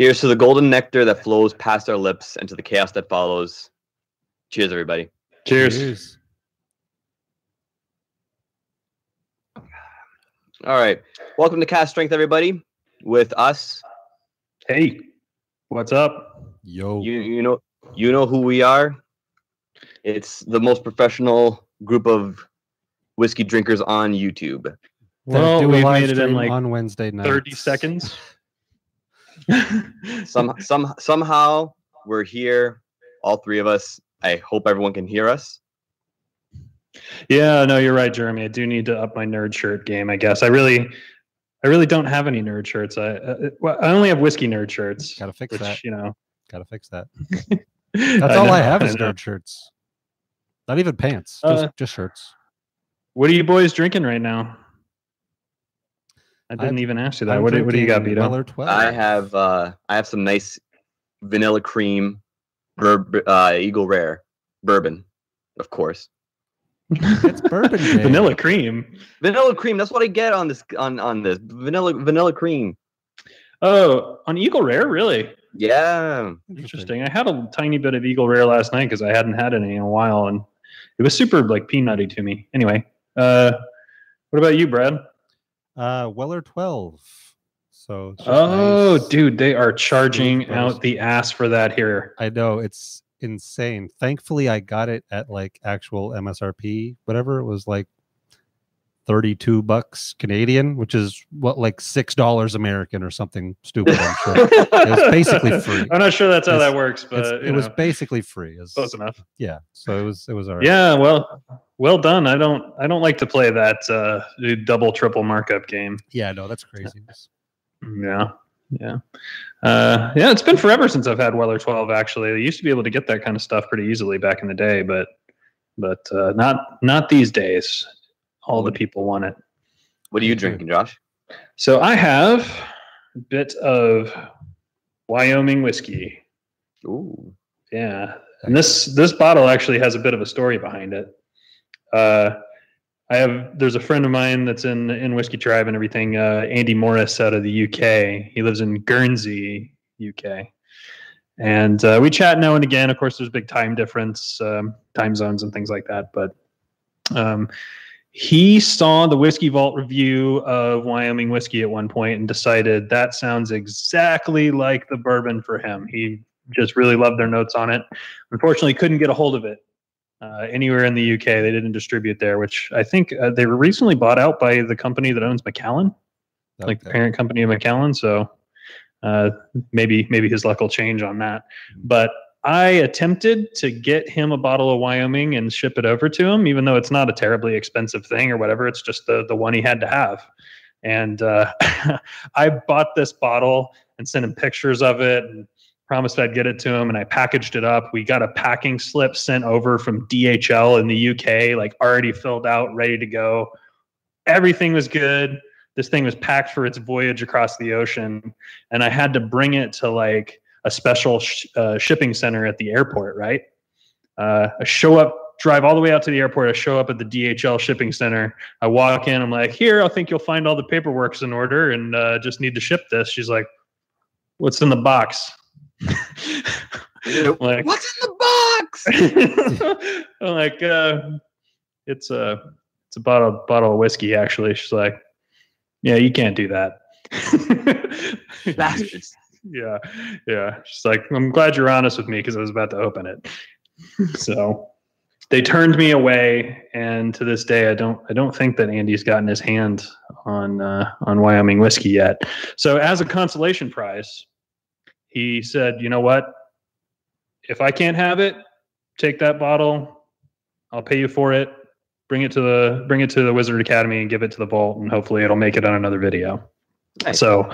Here's to the golden nectar that flows past our lips and to the chaos that follows. Cheers, everybody. Cheers. Cheers. All right. Welcome to Cast Strength, everybody. With us, Hey, what's up? Yo. you you know you know who we are. It's the most professional group of whiskey drinkers on YouTube. Well, we made it in like on Wednesday night. 30 seconds. Some some somehow we're here, all three of us. I hope everyone can hear us. Yeah, no, you're right, Jeremy. I do need to up my nerd shirt game. I guess I really, I really don't have any nerd shirts. I, uh, well, I only have whiskey nerd shirts. Gotta fix which that. you know. Gotta fix that. That's all know, I have is know. nerd shirts. Not even pants. Just Uh, just shirts. What are you boys drinking right now? I didn't I'm- even ask you that. I'm What, do- what do you got, drinking Vito? Weller 12. I have uh I have some nice vanilla cream bur- uh, Eagle Rare bourbon, of course. It's bourbon day. Vanilla cream. Vanilla cream. That's what I get on this on on this vanilla vanilla cream. Oh, on Eagle Rare, really? Yeah. Interesting. I had a tiny bit of Eagle Rare last night because I hadn't had any in a while, and it was super like peanutty to me. Anyway, uh, what about you, Brad? Uh, Weller 12. So. Oh, nice. dude, they are charging out the ass for that here. I know it's insane. Thankfully, I got it at like actual MSRP, whatever it was like 32 bucks Canadian, which is what like six dollars American or something stupid. I'm sure. was basically free. I'm not sure that's how It's- that works, but It's- you it was basically free. It's- close enough. yeah, so it was it was all right. Yeah, well, well done. I don't, I don't like to play that uh, double, triple markup game. yeah, no, that's crazy. Yeah, yeah, uh, yeah. It's been forever since I've had Weller 12. Actually, I used to be able to get that kind of stuff pretty easily back in the day, but but uh, not not these days. All the people want it. What are you drinking, Josh? So I have a bit of Wyoming whiskey. Ooh. Yeah, and this this bottle actually has a bit of a story behind it. Uh, I have there's a friend of mine that's in in whiskey tribe and everything. Uh, Andy Morris out of the UK. He lives in Guernsey, UK, and uh, we chat now and again. Of course, there's a big time difference, um, time zones, and things like that. But um, he saw the whiskey vault review of Wyoming whiskey at one point and decided that sounds exactly like the bourbon for him. He just really loved their notes on it. Unfortunately, couldn't get a hold of it uh, anywhere in the UK. They didn't distribute there, which I think uh, they were recently bought out by the company that owns Macallan, like the parent company of Macallan. So uh, maybe maybe his luck will change on that. But I attempted to get him a bottle of Wyoming and ship it over to him, even though it's not a terribly expensive thing or whatever. It's just the the one he had to have. And uh, I bought this bottle and sent him pictures of it and promised I'd get it to him. And I packaged it up. We got a packing slip sent over from DHL in the UK, like already filled out, ready to go. Everything was good. This thing was packed for its voyage across the ocean. And I had to bring it to like a special sh- uh, shipping center at the airport, right? Uh, I show up, drive all the way out to the airport. I show up at the DHL shipping center. I walk in. I'm like, here, I think you'll find all the paperwork's in order and uh, just need to ship this. She's like, what's in the box? Like, What's in the box? I'm like, uh, it's a it's a bottle bottle of whiskey. Actually, she's like, yeah, you can't do that. Bastards. Yeah, yeah. She's like, I'm glad you're honest with me because I was about to open it. so they turned me away, and to this day, I don't I don't think that Andy's gotten his hand on uh, on Wyoming whiskey yet. So as a consolation prize, he said, you know what? If I can't have it, take that bottle. I'll pay you for it. Bring it to the bring it to the Wizard Academy and give it to the vault, and hopefully it'll make it on another video. Nice. So,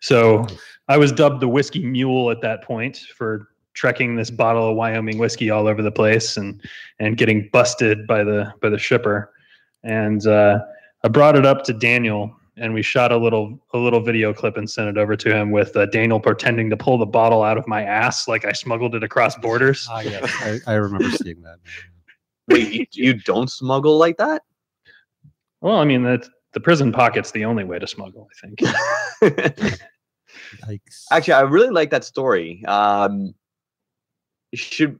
so I was dubbed the whiskey mule at that point for trekking this bottle of Wyoming whiskey all over the place and and getting busted by the by the shipper. And uh, I brought it up to Daniel, and we shot a little a little video clip and sent it over to him with uh, Daniel pretending to pull the bottle out of my ass like I smuggled it across borders. Ah, yes, I, I remember seeing that. Wait, you, you don't smuggle like that? Well, I mean that the prison pocket's the only way to smuggle. I think. Actually, I really like that story. Um, should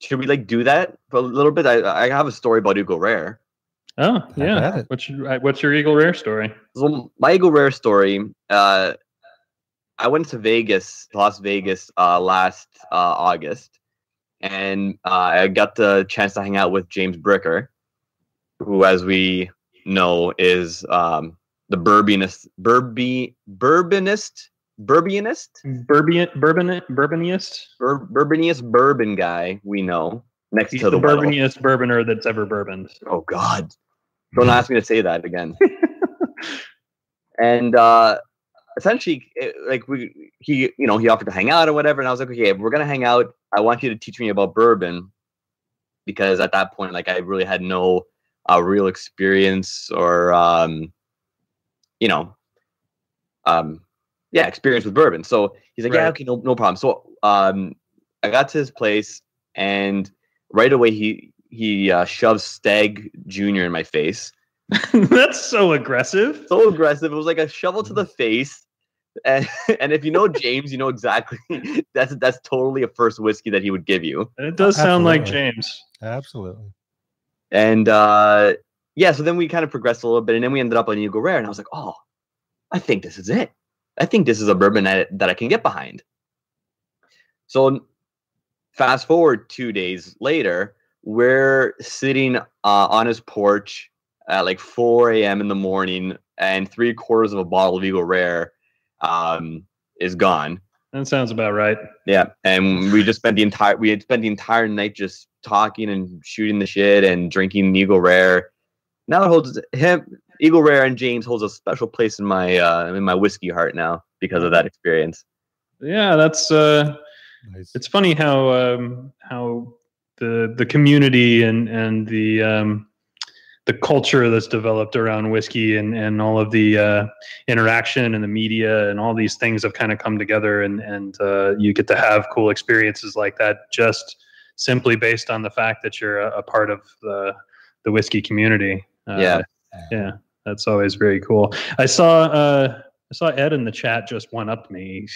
should we like do that for a little bit? I I have a story about Eagle Rare. Oh yeah. What's your, uh, what's your Eagle Rare story? So my Eagle Rare story. Uh, I went to Vegas, Las Vegas, uh, last uh, August, and uh, I got the chance to hang out with James Bricker, who, as we know, is um, the bourbonist, bourby, bourbonist, bourbonist, Bourbon bourbon bourboniest. Bur- bourboniest bourbon guy we know next He's to the the, bourboniest bourboner that's ever bourboned. Oh God! Don't ask me to say that again. and uh, essentially, it- like we, he, you know, he offered to hang out or whatever, and I was like, okay, if we're gonna hang out, I want you to teach me about bourbon, because at that point, like, I really had no uh, real experience or, um, you know, um, yeah, experience with bourbon. So he's like, yeah, okay, no, no problem. So um, I got to his place, and right away he he uh, shoves Stag Junior in my face that's so aggressive. so aggressive. It was like a shovel to the face. And and if you know James, you know exactly that's that's totally a first whiskey that he would give you. It does sound like James. Absolutely. And uh yeah, so then we kind of progressed a little bit, and then we ended up on Eagle Rare, and I was like, oh, I think this is it. I think this is a bourbon that, that I can get behind. So fast forward two days later, we're sitting uh, on his porch at like 4 a.m. in the morning, and three quarters of a bottle of Eagle Rare um, is gone. That sounds about right. Yeah, and we just spent the entire we had spent the entire night just talking and shooting the shit and drinking Eagle Rare. Now it holds him Eagle Rare and James holds a special place in my uh, in my whiskey heart now because of that experience. Yeah, that's uh Nice. it's funny how um how the the community and and the um the culture that's developed around whiskey and and all of the uh interaction and the media and all these things have kind of come together and and uh you get to have cool experiences like that just simply based on the fact that you're a, a part of the the whiskey community uh, Yeah. yeah that's always very cool i saw uh I saw Ed in the chat just one up me.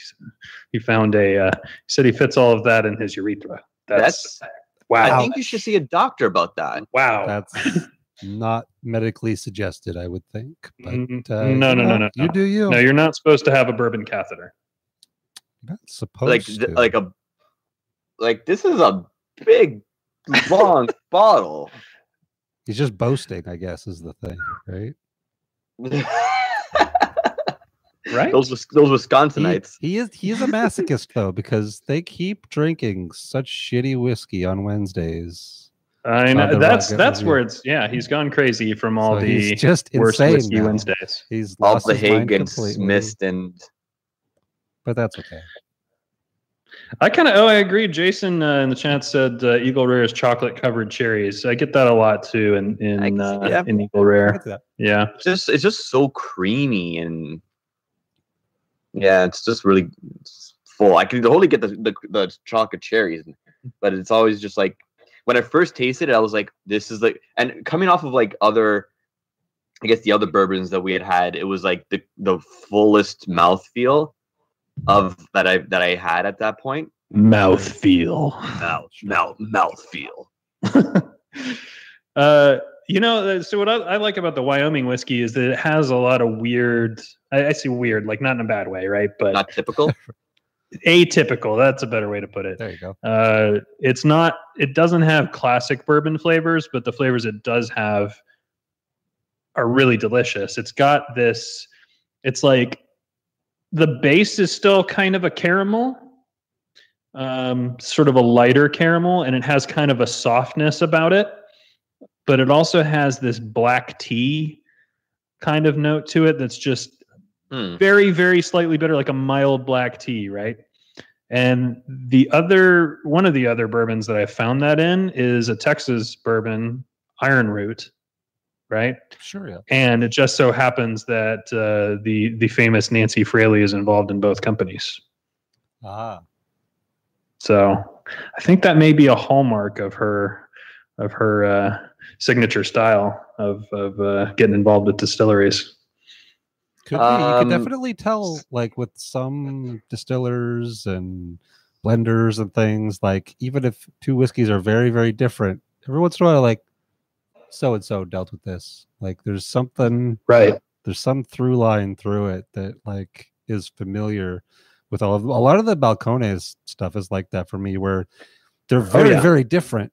He found a. Uh, he said he fits all of that in his urethra. That's, That's wow. I think you should see a doctor about that. wow. That's not medically suggested, I would think. But Mm, uh, no, you no, no, no, You no. do you. no, you're not supposed to have a bourbon catheter. You're not supposed Like to. like a like this is a big long bottle. He's just boasting, I guess, is the thing, right? Right? those those Wisconsinites. he is he is a masochist though, because they keep drinking such shitty whiskey on Wednesdays. I Not know. That's that's where it's. Yeah, he's gone crazy from all So the he's just worst insane. whiskey now. Wednesdays. He's All the his mind Hague and completely, mist and but that's okay. I kind of. Oh, I agree. Jason uh, in the chat said uh, Eagle Rare is chocolate covered cherries. I get that a lot too in in can uh, yeah. in Eagle Rare. Yeah. it's just it's just so creamy and yeah, it's just really it's full. I can totally get the, the the chocolate cherries, but it's always just like when I first tasted it, I was like, this is like, and coming off of like other, I guess the other bourbons that we had had, it was like the the fullest mouthfeel of that I that I had at that point. Mouth feel. Mouth mouth mouth feel. uh, you know, uh, so what I, I like about the Wyoming whiskey is that it has a lot of weird. I, I see weird, like not in a bad way, right? But Not typical. atypical. That's a better way to put it. There you go. Uh, it's not. It doesn't have classic bourbon flavors, but the flavors it does have are really delicious. It's got this. It's like the base is still kind of a caramel, um, sort of a lighter caramel, and it has kind of a softness about it. But it also has this black tea kind of note to it that's just Hmm. very very slightly bitter like a mild black tea right and the other one of the other bourbons that i found that in is a texas bourbon iron root right Sure, yeah. and it just so happens that uh, the the famous nancy fraley is involved in both companies Ah, so i think that may be a hallmark of her of her uh, signature style of of uh, getting involved with distilleries Could be. You Um, could definitely tell, like with some distillers and blenders and things, like even if two whiskeys are very, very different, every once in a while, like so and so dealt with this. Like there's something, Right. there's some through line through it that like is familiar with all of a lot of the balcones stuff is like that for me, where they're very, yeah. very different,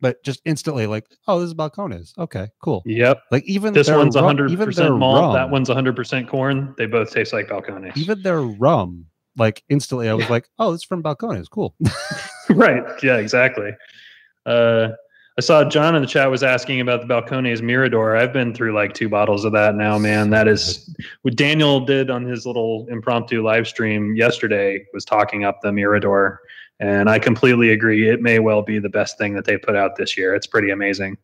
but just instantly like, oh, this is balcones. Okay, cool. Yep. Like even This one's rum- 100% even their malt. That rum- one's 100% corn. They both taste like balcones. even their rum, like instantly, I was like, "Oh, it's from Balcones, cool." right. Yeah, exactly. Uh, I saw John in the chat was asking about the Balcones Mirador. I've been through like two bottles of that now, man. That is what Daniel did on his little impromptu live stream yesterday was talking up the Mirador. And I completely agree. It may well be the best thing that they put out this year. It's pretty amazing.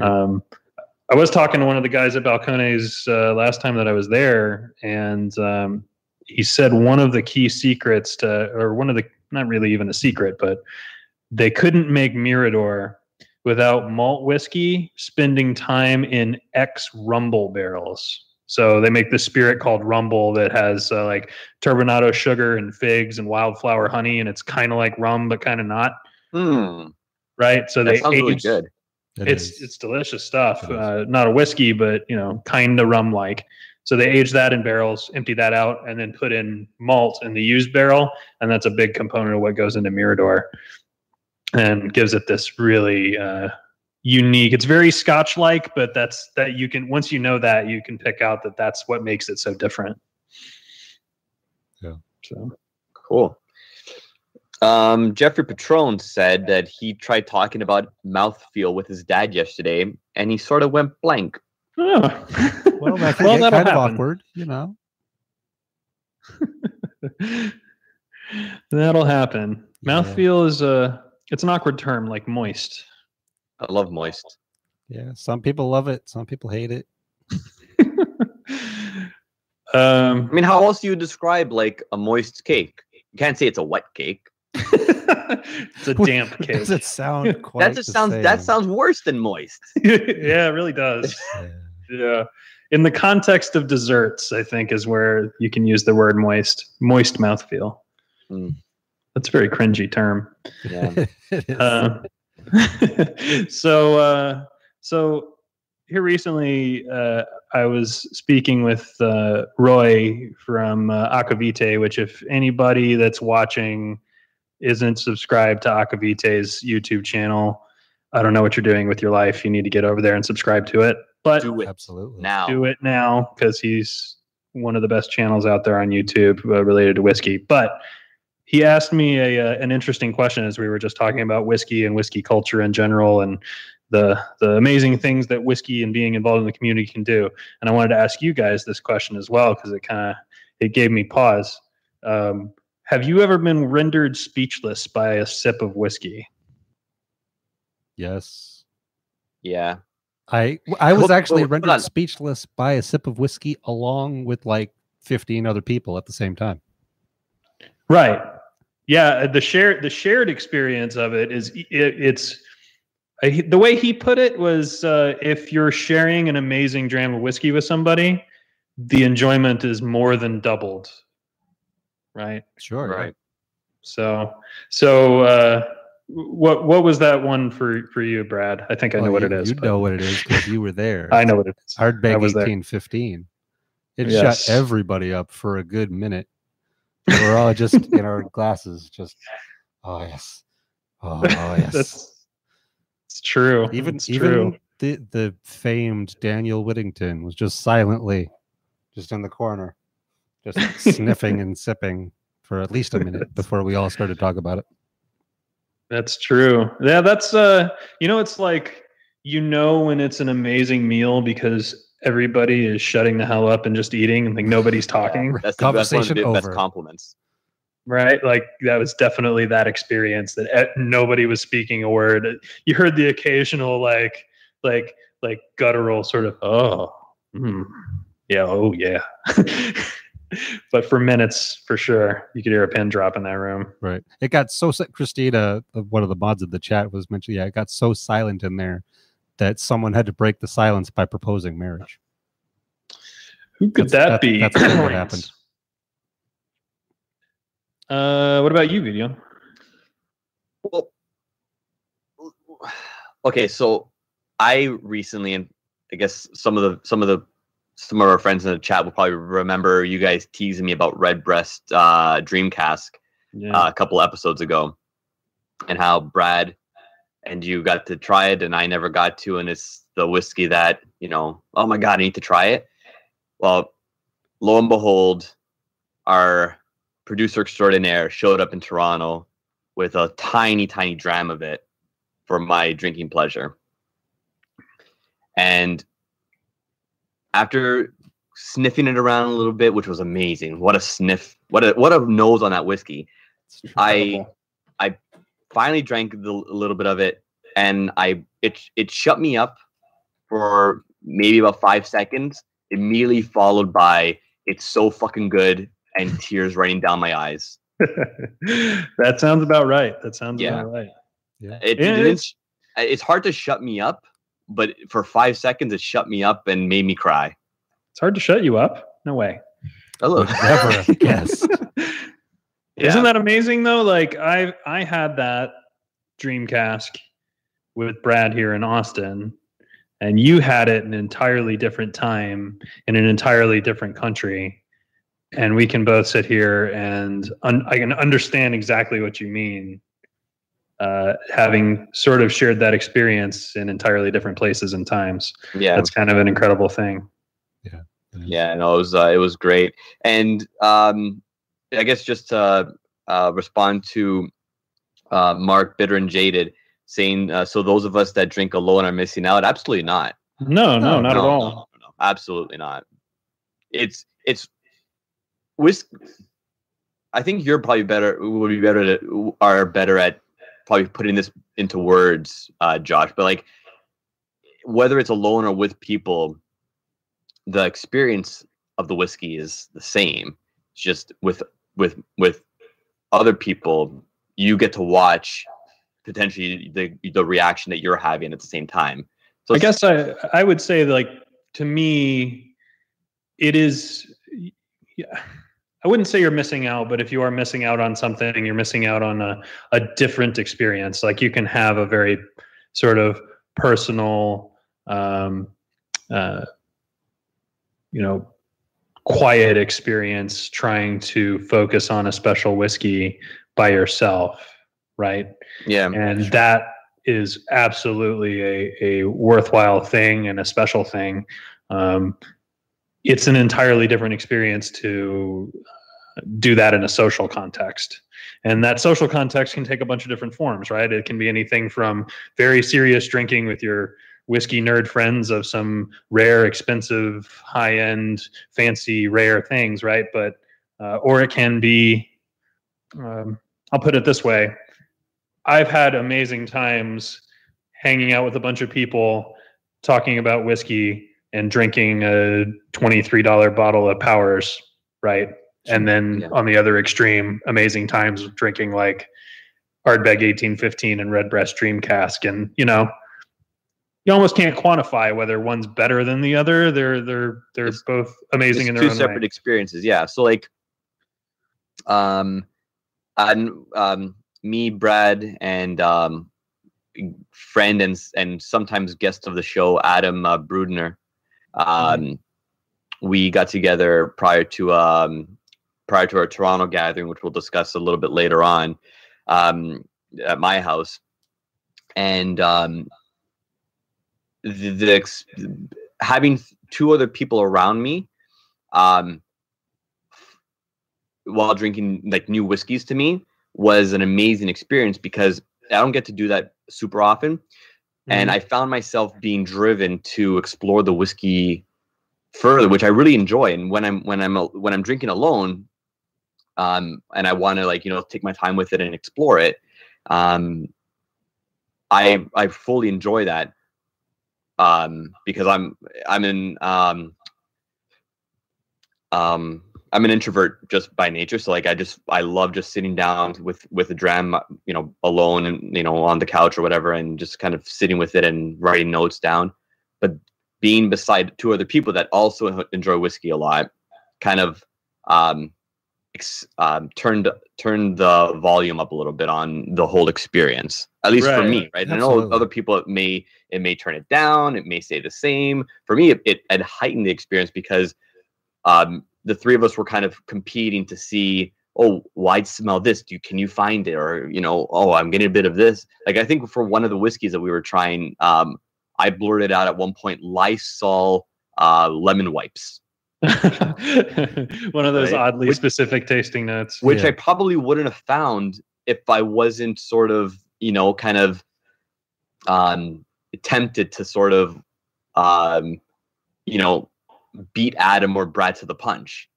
Um, I was talking to one of the guys at Balcones uh, last time that I was there, and um, he said one of the key secrets to, or one of the, not really even a secret, but they couldn't make Mirador without malt whiskey spending time in ex rumble barrels. So they make this spirit called rumble that has uh, like turbinado sugar and figs and wildflower honey, and it's kind of like rum but kind of not, Hmm. right? So That they sounds really age- good. It it's is. it's delicious stuff. It is. Uh, not a whiskey, but you know, kind of rum like. So they age that in barrels, empty that out, and then put in malt in the used barrel, and that's a big component of what goes into Mirador, and gives it this really uh, unique. It's very Scotch-like, but that's that you can once you know that you can pick out that that's what makes it so different. Yeah. So Cool. Um, Jeffrey Patron said that he tried talking about mouthfeel with his dad yesterday, and he sort of went blank. oh. well, that can Well, get that'll kind of happen. awkward, you know. That'll happen. Yeah. Mouthfeel is a it's an awkward term, like moist. I love moist. Yeah, some people love it, some people hate it. um, I mean, how else do you describe like a moist cake? You can't say it's a wet cake. it's a damp cake. Does it sound quite? That just the sounds that sounds worse than moist. yeah, it really does. Yeah. Yeah. In the context of desserts, I think is where you can use the word moist. Moist mouthfeel. Mm. That's a very cringy term. Yeah. Uh, so uh, so here recently uh, i was speaking with uh, roy from uh, aqvavitae which if anybody that's watching isn't subscribed to aqvavitae's youtube channel i don't know what you're doing with your life you need to get over there and subscribe to it but Do it Absolutely. now. do it now because he's one of the best channels out there on YouTube uh, related to whiskey. But he asked me a, uh, an interesting question as we were just talking about whiskey and whiskey culture in general and the the amazing things that whiskey and being involved in the community can do. And I wanted to ask you guys this question as well because it kind of it gave me pause. Um, have you ever been rendered speechless by a sip of whiskey? Yes. Yeah. I I was actually hold- hold rendered speechless by a sip of whiskey along with like 15 other people at the same time. Right. Yeah, the shared the shared experience of it is it, it's I, the way he put it was uh, if you're sharing an amazing dram of whiskey with somebody, the enjoyment is more than doubled. Right. Sure. yeah. Right. So so uh, what what was that one for for you, Brad? I think I know what you, it is. You but know what it is because you were there. I know what it is. I Ardbeg there. 1815. It Yes. shut everybody up for a good minute. We're all just in our glasses, just oh yes, oh, oh yes. That's it's true. even it's even true. the the famed Daniel Whittington was just silently, just in the corner, just sniffing and sipping for at least a minute before we all started to talk about it. That's true. Yeah, that's uh you know it's like you know when it's an amazing meal because everybody is shutting the hell up and just eating and like nobody's talking, That's, the, that's one of the best over. compliments. right? Like that was definitely that experience that eh, nobody was speaking a word. You heard the occasional like like like guttural sort of oh mm, yeah oh yeah. but for minutes for sure you could hear a pin drop in that room. Right. It got so si- Christina, one of the mods of the chat, was mentioned Yeah, it got so silent in there that someone had to break the silence by proposing marriage. Who could That's- that, that- be? that's what happened. Uh, what about you, video? Well, okay, so I recently, and I guess some of the some of the some of our friends in the chat will probably remember you guys teasing me about Redbreast uh, Dream Cask Yeah. uh, a couple episodes ago, and how Brad and you got to try it, and I never got to, and it's the whiskey that you know. Oh my god, I need to try it. Well, lo and behold, our producer extraordinaire showed up in Toronto with a tiny, tiny dram of it for my drinking pleasure. And after sniffing it around a little bit, which was amazing, what a sniff! What a what a nose on that whiskey! I finally drank the, a little bit of it, and I it it shut me up for maybe about five seconds. Immediately followed by it's so fucking good and tears running down my eyes. that sounds about right. That sounds Yeah. about right. Yeah, didn't. it's- It's hard to shut me up, but for five seconds it shut me up and made me cry. It's hard to shut you up. No way. Hello. Would never have guessed. Isn't that amazing though? Like I I had that dream cask with Brad here in Austin, and you had it in an entirely different time in an entirely different country. And we can both sit here and un- I can understand exactly what you mean. Uh, having sort of shared that experience in entirely different places and times, yeah? that's kind of an incredible thing. Yeah. Yeah, no, it was uh, it was great, and um, I guess just to uh, respond to uh, Mark Bitter and Jaded saying, uh, so those of us that drink alone are missing out. Absolutely not. No, no, No, not no, at all. no, no, no, absolutely not. It's it's whisk. I think you're probably better. Would be better to are better at probably putting this into words, uh, Josh. But like, whether it's alone or with people, the experience of the whiskey is the same. It's just with with with other people, you get to watch potentially the the reaction that you're having at the same time. So I guess I I would say like to me, it is. Yeah, I wouldn't say you're missing out, but if you are missing out on something, you're missing out on a a different experience. Like you can have a very sort of personal, um, uh, you know, quiet experience trying to focus on a special whiskey by yourself, right? yeah, and that is absolutely a, a worthwhile thing and a special thing. Um, it's an entirely different experience to uh, do that in a social context. And that social context can take a bunch of different forms right? It can be anything from very serious drinking with your whiskey nerd friends of some rare expensive high end fancy rare things right but uh, or it can be um, i'll put it this way I've had amazing times hanging out with a bunch of people, talking about whiskey and drinking a twenty-three dollar bottle of Powers, right? And then Yeah. on the other extreme, amazing times drinking like Ardbeg eighteen fifteen and Redbreast Dream Cask, and you know, you almost can't quantify whether one's better than the other. They're they're they're It's- both amazing in two their own separate way. experiences. Yeah. So like, um, and um, me, Brad, and um, friend and and sometimes guest of the show, Adam uh, Brudner. Um, we got together prior to um prior to our Toronto gathering, which we'll discuss a little bit later on, um, at my house, and um, the, the having two other people around me um while drinking like new whiskeys to me was an amazing experience because I don't get to do that super often. And I found myself being driven to explore the whiskey further which I really enjoy. And when I'm when I'm when I'm drinking alone um and I want to like you know take my time with it and explore it um I I fully enjoy that um because I'm I'm in um um I'm an introvert just by nature so like I just I love just sitting down with with a dram you know alone and you know on the couch or whatever and just kind of sitting with it and writing notes down but being beside two other people that also enjoy whiskey a lot, kind of um, ex- um, turned turned the volume up a little bit on the whole experience. At least for me, right? And I know other people may it may turn it down, it may stay the same. For me, it, it, it heightened the experience because um, the three of us were kind of competing to see. Oh, why smell this? Do you, can you find it? Or you know, oh, I'm getting a bit of this. Like I think for one of the whiskeys that we were trying, um, I blurted out at one point Lysol uh, lemon wipes. One of those Right. oddly Which- specific tasting notes. which Yeah. I probably wouldn't have found if I wasn't sort of, you know, kind of um tempted to sort of um you know beat Adam or Brad to the punch.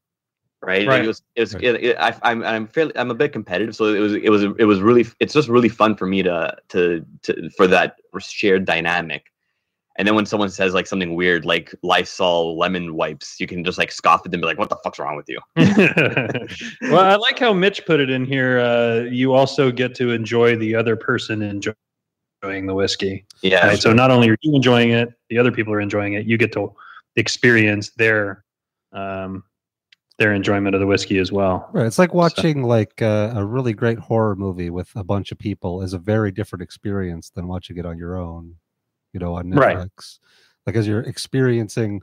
Right? Right. it was it was Right. it, it- I, I'm I'm fairly I'm a bit competitive, so it was it was it was really it's just really fun for me to to to for that shared dynamic. And then when someone says like something weird like Lysol lemon wipes, you can just like scoff at them and be like, "What the fuck's wrong with you?" well, I like how Mitch put it in here. Uh, you also get to enjoy the other person enjoy- enjoying the whiskey. Yeah, Right? So not only are you enjoying it, the other people are enjoying it. You get to experience their um, their enjoyment of the whiskey as well. Right. It's like watching like uh, a really great horror movie with a bunch of people is a very different experience than watching it on your own, you know, on Netflix. Right. Like as you're experiencing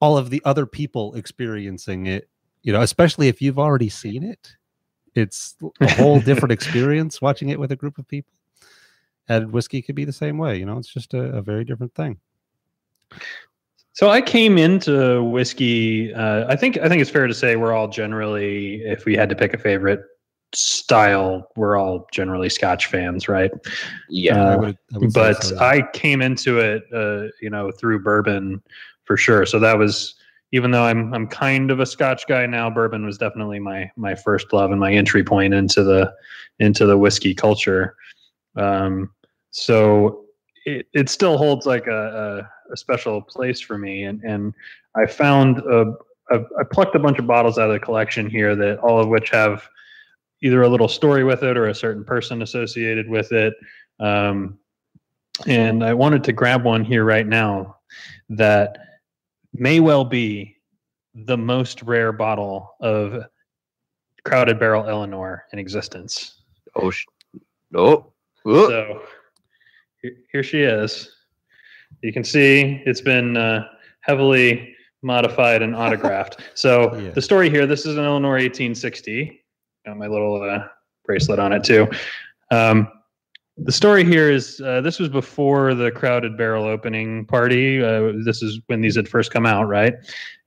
all of the other people experiencing it, you know, especially if you've already seen it, it's a whole different experience watching it with a group of people. And whiskey could be the same way, you know, it's just a, a very different thing. So I came into whiskey. Uh, I think I think it's fair to say we're all generally, if we had to pick a favorite style, we're all generally Scotch fans, right? yeah. Uh, I would, I would but so, yeah. I came into it, uh, you know, through bourbon for sure. So that was, even though I'm I'm kind of a Scotch guy now, bourbon was definitely my my first love and my entry point into the into the whiskey culture. Um, so it, it still holds like a, a, a special place for me, and and I found a, a I plucked a bunch of bottles out of the collection here that all of which have either a little story with it or a certain person associated with it. Um, and I wanted to grab one here right now that may well be the most rare bottle of Crowded Barrel Eleanor in existence. Oh, sh- oh, oh. So here, she is. You can see it's been uh, heavily modified and autographed. So Yeah. the story here, this is an Eleanor 1860. Got my little uh, bracelet on it too. Um, the story here is uh, this was before the crowded barrel opening party. Uh, this is when these had first come out, right?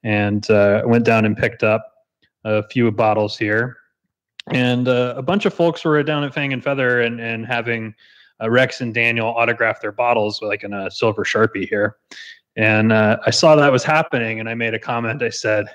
And uh, I went down and picked up a few bottles here. And uh, a bunch of folks were down at Fang and Feather and, and having uh, Rex and Daniel autographed their bottles like in a silver sharpie here. And uh, I saw that was happening, and I made a comment. I said,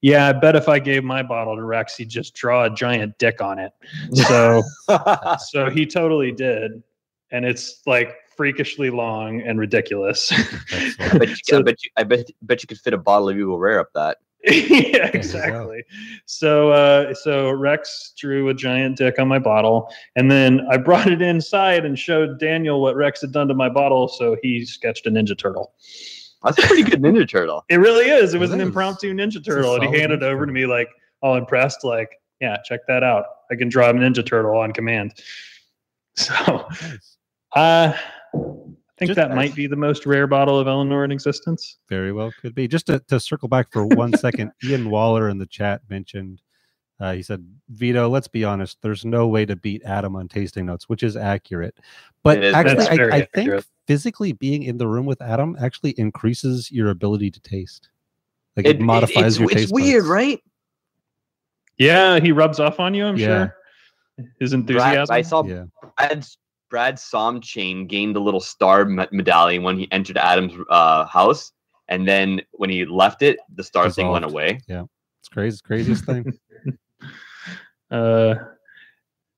"Yeah, I bet if I gave my bottle to Rex, he'd just draw a giant dick on it." So, so he totally did, and it's like freakishly long and ridiculous. I bet, you, So- I bet you, I bet, bet you could fit a bottle of Eagle Rare up that. yeah, exactly. So, uh, so Rex drew a giant dick on my bottle, and then I brought it inside and showed Daniel what Rex had done to my bottle. So he sketched a Ninja Turtle. That's a pretty good Ninja Turtle. It really is. It was It an is. impromptu Ninja Turtle, and he handed it over to me like all impressed, like, "Yeah, check that out. I can draw a Ninja Turtle on command." So, Nice. uh, think Just- that might be the most rare bottle of Eleanor in existence. Very well could be. Just to, to circle back for one second, Ian Waller in the chat mentioned, uh, he said, Vito, let's be honest, there's no way to beat Adam on tasting notes, which is accurate. But It is. actually, I, I think accurate. physically being in the room with Adam actually increases your ability to taste. Like It, it, modifies it's, your it's taste. weird, buds. right? Yeah, he rubs off on you. I'm Yeah. sure. His Brad, enthusiasm. I saw Yeah. Brad's Brad Somchain gained a little star medallion when he entered Adam's uh, house, and then when he left it, the star thing went away. Yeah, It's crazy. Craziest thing. Uh,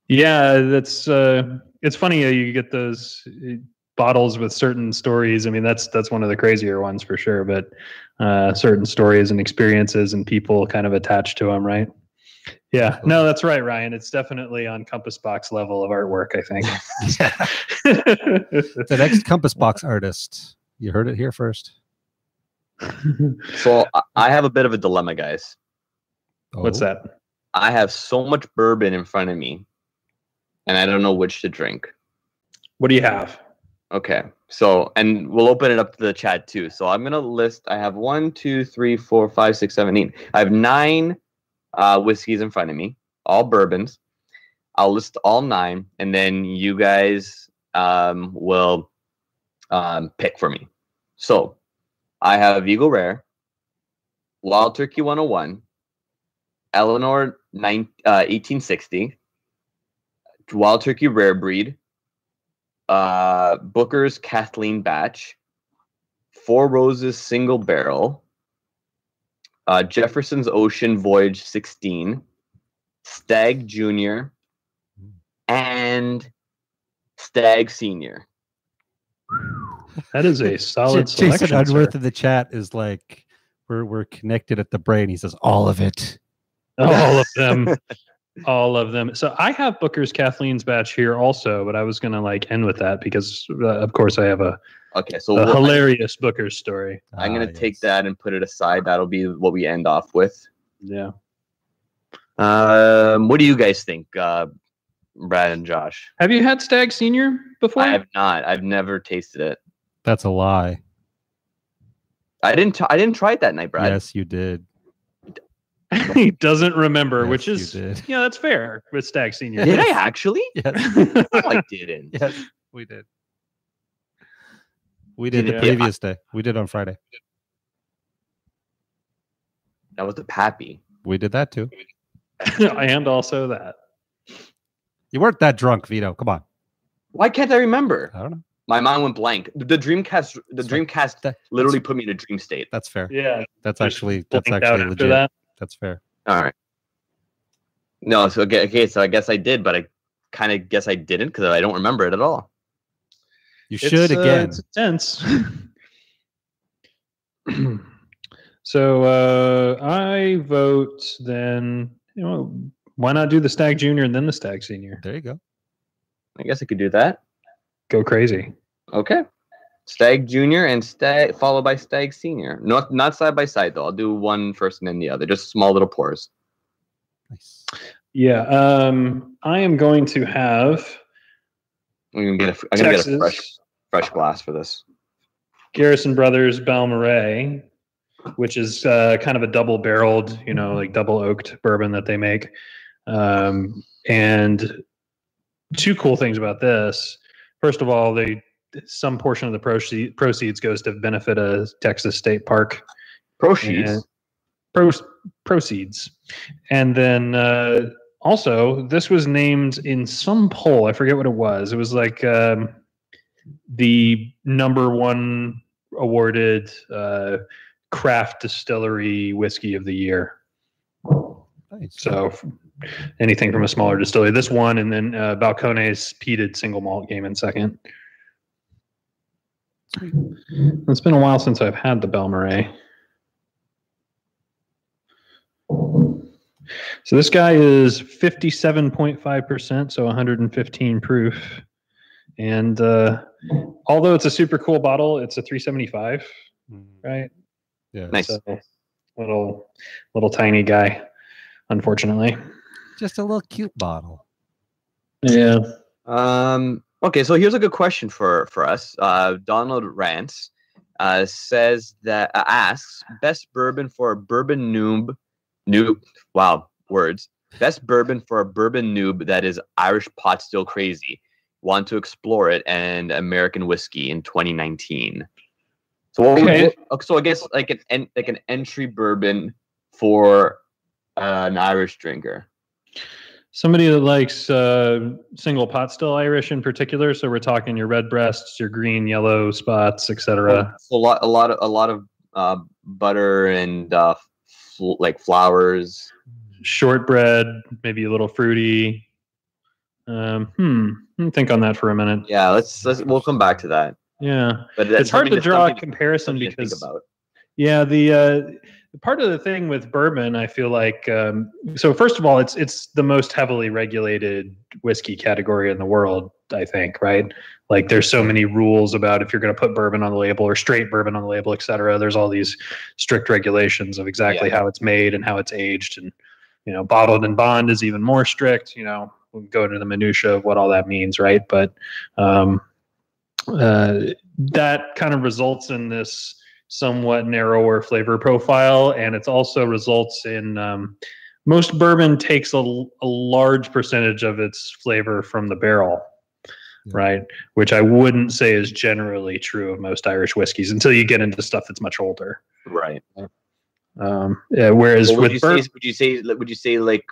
yeah, that's uh, it's funny how you get those uh, bottles with certain stories. I mean, that's that's one of the crazier ones for sure. But uh, certain stories and experiences and people kind of attached to them, right? Yeah, no, that's right, Ryan. It's definitely on Compass Box level of artwork. I think. the next Compass Box artist. You heard it here first. So I- I have a bit of a dilemma, guys. What's Oh, that? I have so much bourbon in front of me, and I don't know which to drink. What do you have? Okay. So, and we'll open it up to the chat too. So I'm gonna list. I have one, two, three, four, five, six, seven, eight. I have nine uh, whiskeys in front of me, all bourbons. I'll list all nine, and then you guys um, will um, pick for me. So I have Eagle Rare, Wild Turkey 101, Eleanor nine, uh, 1860, Wild Turkey Rare Breed, uh, Booker's Kathleen Batch, Four Roses Single Barrel, uh, Jefferson's Ocean Voyage 16, Stag Junior, and Stag Senior. That is a solid Jason selection. sir. Unworth in the chat is like, we're we're connected at the brain. He says all of it. all of them all of them so i have booker's kathleen's batch here also but i was gonna like end with that because uh, of course i have a, Okay, so a we'll- hilarious booker's story I'm gonna Ah, take yes. that and put it aside. That'll be what we end off with. yeah Um, what do you guys think, uh, Brad and Josh? have you had stag senior before I have not. I've never tasted it. That's a lie. I didn't. T- I didn't try it that night, Brad. Yes, you did. he doesn't remember Yes, which is did. yeah that's fair with stag senior Did I actually? Yes, No, I didn't. yes, we did. We did Did the it- previous day. We did on Friday. That was the Pappy. We did that too. and also that You weren't that drunk, Vito. Come on. Why can't I remember? I don't know. My mind went blank. The the Dream Cask. The Dream Cask literally put me in a dream state. That's fair. yeah That's actually that's actually legit. that That's fair. All right. No, so okay, okay, so I guess I did, but I kind of guess I didn't because I don't remember it at all. You It's, should uh, again. it's intense. so uh, I vote then. You know, why not do the Stag Junior and then the Stag Senior? there you go. I guess I could do that. Go crazy. Okay. Stag Junior and Stag followed by Stag Senior. Not not side by side though. I'll do one first and then the other. Just small little pours. Nice. Yeah. Um, I am going to have I'm gonna get a, I'm gonna get a fresh fresh glass for this. Garrison Brothers Balmorhea, which is uh, kind of a double barreled, you know, like double oaked bourbon that they make. Um, and two cool things about this. First of all, they some portion of the proceed, proceeds goes to benefit a Texas State Park. Proceeds. And- Pro, proceeds. And then uh, also, this was named in some poll. I forget what it was. It was like um, the number one awarded uh, craft distillery whiskey of the year. Nice. So anything from a smaller distillery. This one, and then uh, Balcones peated single malt game in second. It's been a while since I've had the Balmorhea. So this guy is 57.5%, so 115 proof. And uh, although it's a super cool bottle, it's a 375, Mm, right? Yeah. Nice. So little little tiny guy, unfortunately. Just a little cute bottle. Yeah. Um. Okay, so here's a good question for for us. Uh, Donald Rance uh, says that uh, asks best bourbon for a bourbon noob. Noob. Wow, words. Best bourbon for a bourbon noob that is Irish pot still crazy. Want to explore it and American whiskey in 2019. So what would- Okay. what- so I guess like an like an entry bourbon for uh, an Irish drinker. Somebody that likes uh, single pot still Irish in particular. So we're talking your Redbreasts, your green, yellow spots, etc. a lot a lot of a lot of uh, butter and uh, fl- like flowers Shortbread, maybe a little fruity. Um, hmm. Let me think on that for a minute. yeah let's, let's we'll come back to that Yeah. but it's hard to draw a comparison because about Yeah, the uh, part of the thing with bourbon, I feel like, um, so first of all, it's it's the most heavily regulated whiskey category in the world. I think, right? Like there's so many rules about if you're going to put bourbon on the label or straight bourbon on the label, et cetera. There's all these strict regulations of exactly Yeah. how it's made and how it's aged. And, you know, bottled and bond is even more strict, you know, we'll go into the minutia of what all that means, right? But um, uh, that kind of results in this somewhat narrower flavor profile. And it also results in um, most bourbon takes a, a large percentage of its flavor from the barrel, Yeah. right? Which I wouldn't say is generally true of most Irish whiskeys until you get into stuff that's much older. Right. Um, yeah, whereas Well, would with you bourbon, say would you say would you say like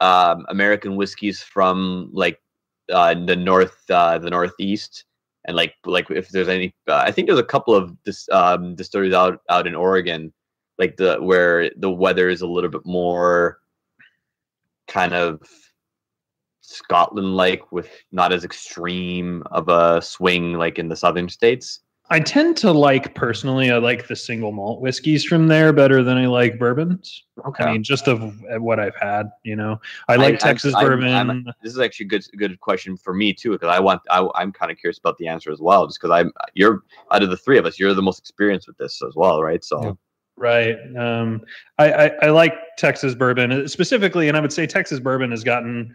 um, American whiskeys from like uh, the north uh, the northeast and like like if there's any uh, I think there's a couple of dis, um, distilleries out out in Oregon like the where the weather is a little bit more kind of Scotland like with not as extreme of a swing like in the southern states. I tend to like personally, I like the single malt whiskeys from there better than I like bourbons. Okay. I mean, just of uh, what I've had, you know, I like I'm- Texas I'm- bourbon. I'm- this is actually a good good question for me too because I want I, I'm kind of curious about the answer as well just because I'm you're out of the three of us you're the most experienced with this as well right so Yeah. Right. Um, I, I, I like Texas bourbon specifically, and I would say Texas bourbon has gotten al-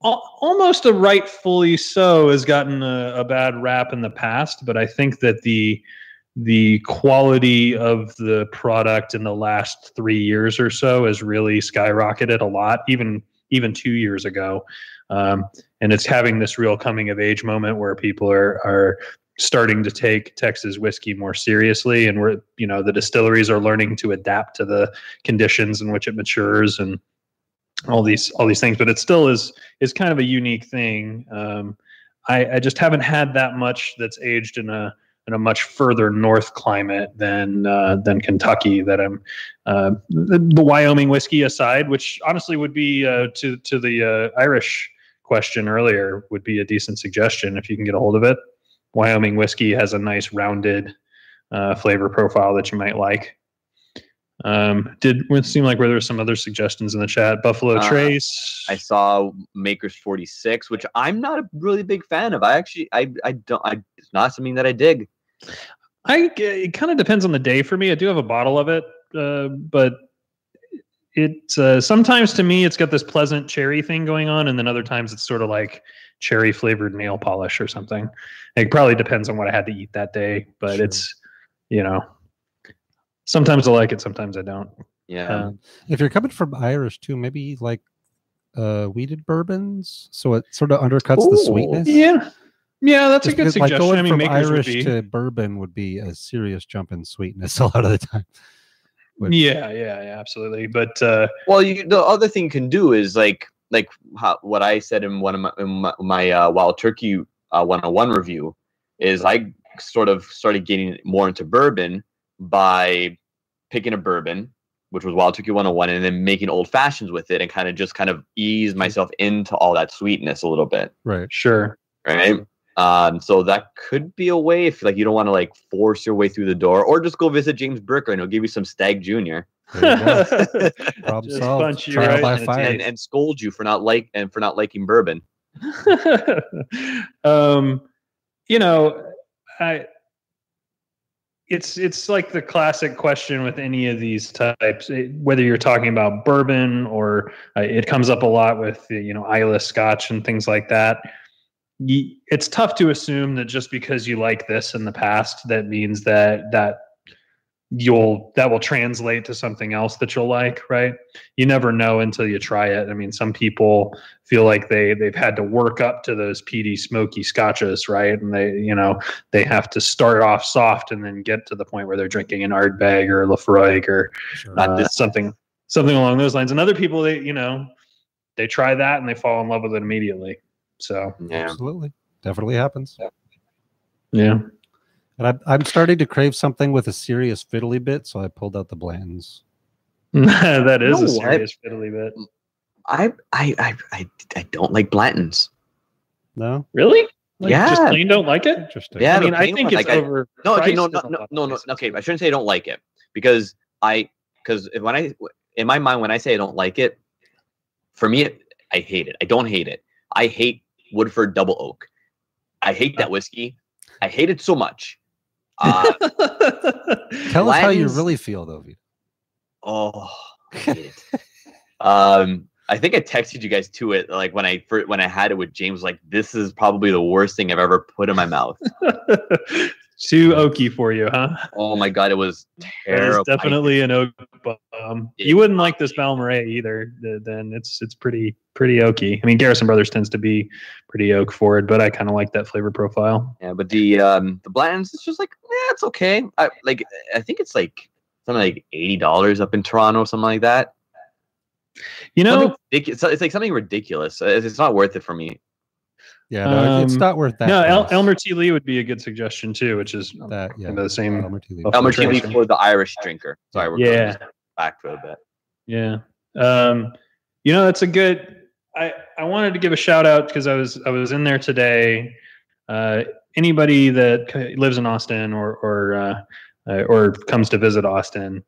almost a rightfully so has gotten a, a bad rap in the past, but I think that the the quality of the product in the last three years or so has really skyrocketed a lot, even even two years ago. Um, and it's having this real coming of age moment where people are are starting to take Texas whiskey more seriously, and we're you know the distilleries are learning to adapt to the conditions in which it matures and all these all these things. But it still is is kind of a unique thing. Um, I, I just haven't had that much that's aged in a in a much further north climate than uh, than Kentucky. That I'm uh, the, the Wyoming whiskey aside, which honestly would be uh, to to the uh, Irish question earlier would be a decent suggestion if you can get a hold of it. Wyoming whiskey has a nice rounded uh, flavor profile that you might like. Um, did it seem like where there were some other suggestions in the chat? Buffalo Uh, Trace. I saw Makers 46 which I'm not a really big fan of I actually I I don't I it's not something that I dig I it kind of depends on the day for me. I do have a bottle of it, uh, but it's uh, sometimes to me it's got this pleasant cherry thing going on, and then other times it's sort of like cherry flavored nail polish or something. It probably depends on what I had to eat that day, but Sure. it's you know sometimes I like it, sometimes I don't. yeah Uh, If you're coming from Irish too, maybe like uh wheated bourbons, so it sort of undercuts the sweetness. yeah, yeah, that's Just a good because, like suggestion. going I mean, from Irish would be. to bourbon would be a serious jump in sweetness a lot of the time. would- yeah, yeah, yeah, absolutely. But uh, well you the other thing you can do is like like how, what I said in one of my, in my, my uh, Wild Turkey uh, 101 review is I sort of started getting more into bourbon by picking a bourbon, which was Wild Turkey 101, and then making old fashions with it and kind of just kind of ease myself into all that sweetness a little bit. Right. sure, Right. Um, so that could be a way if like you don't want to like force your way through the door, or just go visit James Bricker and he'll give you some Stag Junior There you go. Problem Just solved. Trial right by fire. and, and scold you for not like and for not liking bourbon. um, you know, I it's it's like the classic question with any of these types, eh, whether you're talking about bourbon or uh, it comes up a lot with uh, you know Islay Scotch and things like that. It's tough to assume that just because you like this in the past, that means that that you'll that will translate to something else that you'll like, right? You never know until you try it. I mean, some people feel like they they've had to work up to those peaty smoky scotches right and they you know they have to start off soft and then get to the point where they're drinking an Ardbeg or Laphroaig or Sure. Uh, something something along those lines and other people they you know they try that and they fall in love with it immediately so Yeah. Absolutely. Definitely happens. yeah And I'm, I'm starting to crave something with a serious fiddly bit, so I pulled out the Bland's. that is No, a I- serious fiddly bit I, I I I I don't like Blantons. No? really like, just plain don't like it Interesting. Yeah, i mean i think one, it's like, over No, okay, no, no, no, no, no. Okay, I shouldn't say I don't like it because I because when I in my mind when I say I don't like it, for me it, I hate it. I don't hate it. I hate Woodford Double Oak. I hate that oh. whiskey. I hate it so much. Uh, Tell us how you really feel, though. Vito. oh, I um, I think I texted you guys to it like when I when I had it with James. Like this is probably the worst thing I've ever put in my mouth. Too oaky for you, huh? Oh my god, it was terrible. Definitely an oak bomb. You wouldn't like this Balmorhea either. Then it's it's pretty pretty oaky. I mean, Garrison Brothers tends to be pretty oak forward, but I kind of like that flavor profile. Yeah, but the um the Blanton's it's just like yeah, it's okay. I like I think it's like something like eighty dollars up in Toronto, or something like that. You know, it's, it's like something ridiculous. It's, it's not worth it for me. Yeah, no, it's Um, not worth that. no, El- Elmer T. Lee would be a good suggestion too, which is That yeah, the same. Elmer T. Lee. Elmer Tea filtration. for the Irish drinker. Sorry, we're Yeah. going back for a bit. Yeah. Um, you know, that's a good. I I wanted to give a shout out because I was I was in there today. Uh, anybody that lives in Austin or or uh, uh, or comes to visit Austin,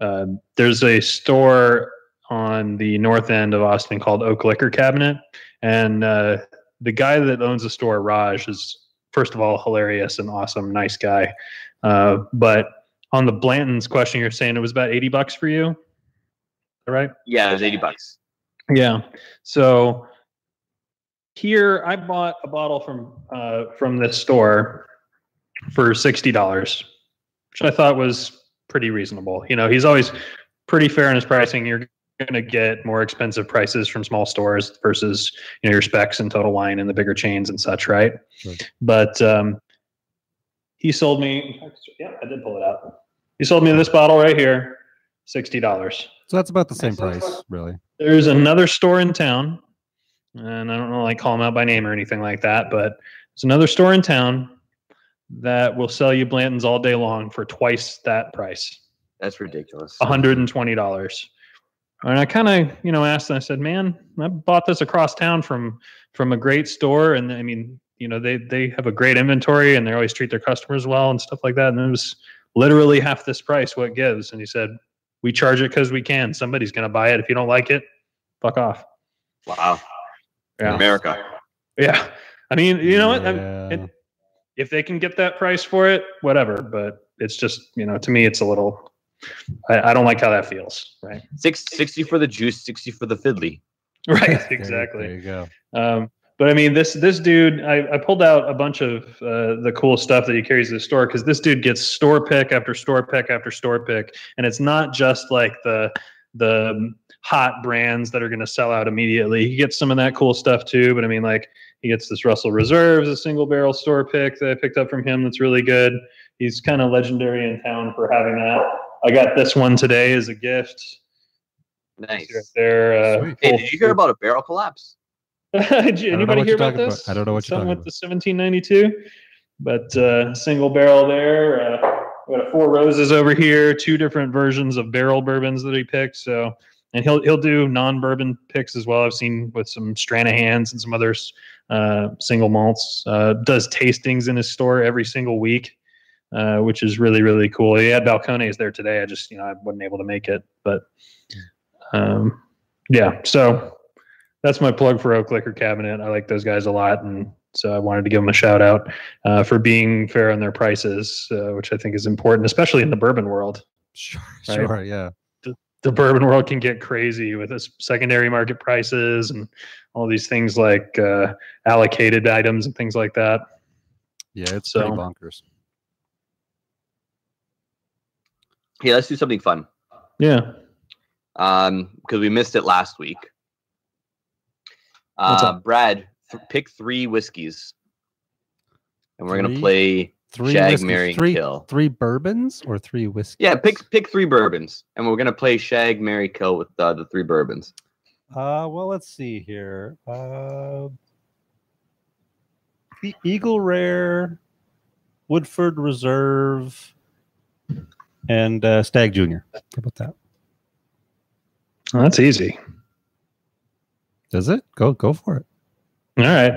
uh, there's a store on the north end of Austin called Oak Liquor Cabinet, and uh, the guy that owns the store, Raj, is first of all hilarious and awesome, nice guy. Uh, but on the Blanton's question, you're saying it was about eighty bucks for you, right? Yeah, it was eighty bucks. Yeah. So here I bought a bottle from uh, from this store for sixty dollars, which I thought was pretty reasonable. You know, he's always pretty fair in his pricing. You're going to get more expensive prices from small stores versus you know your specs and Total Wine and the bigger chains and such, right? Sure. But um, he sold me. Yeah, I did pull it out. He sold me this bottle right here, sixty dollars. So that's about the same So it's price, really. There's another store in town, and I don't know, like call them out by name or anything like that, but there's another store in town that will sell you Blanton's all day long for twice that price, That's ridiculous. $120. And I kind of, you know, asked and I said, "Man, I bought this across town from from a great store, and I mean, you know, they they have a great inventory and they always treat their customers well and stuff like that. And it was literally half this price. What gives?" And he said, "We charge it because we can. Somebody's going to buy it. If you don't like it, fuck off." Wow. Yeah. America. Yeah. I mean, you know what? Yeah. it- if they can get that price for it, whatever. But it's just, you know, to me, it's a little. I, I don't like how that feels. Right. Six, 60 for the juice, 60 for the fiddly. Right. There- exactly. There you go. Um, but I mean, this this dude, I, I pulled out a bunch of uh, the cool stuff that he carries to the store because this dude gets store pick after store pick after store pick, and it's not just like the the hot brands that are going to sell out immediately. He gets some of that cool stuff too. But I mean, like he gets this Russell Reserves, a single barrel store pick that I picked up from him. That's really good. He's kind of legendary in town for having that. I got this one today as a gift. Nice. Right there. Uh, Hey, did you hear about a barrel collapse? Did you- anybody hear about this? about. I don't know what you're Something talking with the 1792, but uh, single barrel there. Uh, we got a Four Roses over here, two different versions of barrel bourbons that he picked. So, and he'll he'll do non-bourbon picks as well. I've seen with some Stranahan's and some others uh, single malts. Uh, does tastings in his store every single week, uh, which is really really cool. He had Balcones there today. I just you know I wasn't able to make it, but um, yeah. So that's my plug for Oak Liquor Cabinet. I like those guys a lot, and so I wanted to give them a shout out uh, for being fair on their prices, uh, which I think is important, especially in the bourbon world. Sure, Right. sure, yeah. The bourbon world can get crazy with its secondary market prices and all these things like uh, allocated items and things like that. Yeah, it's So- bonkers. Hey, let's do something fun. Yeah. Um, because we missed it last week. Uh, Brad, th- pick three whiskeys, and we're gonna play. Three Shag, whiskeys- marry, and three, kill. Three bourbons or three whiskeys? Yeah, pick pick three bourbons, and we're gonna play Shag, Mary, Kill with uh, the three bourbons. Uh, well, let's see here. Uh, E- Eagle Rare, Woodford Reserve, and uh, Stag Junior. How about that? Well, that's easy. Does it go? Go for it. All right.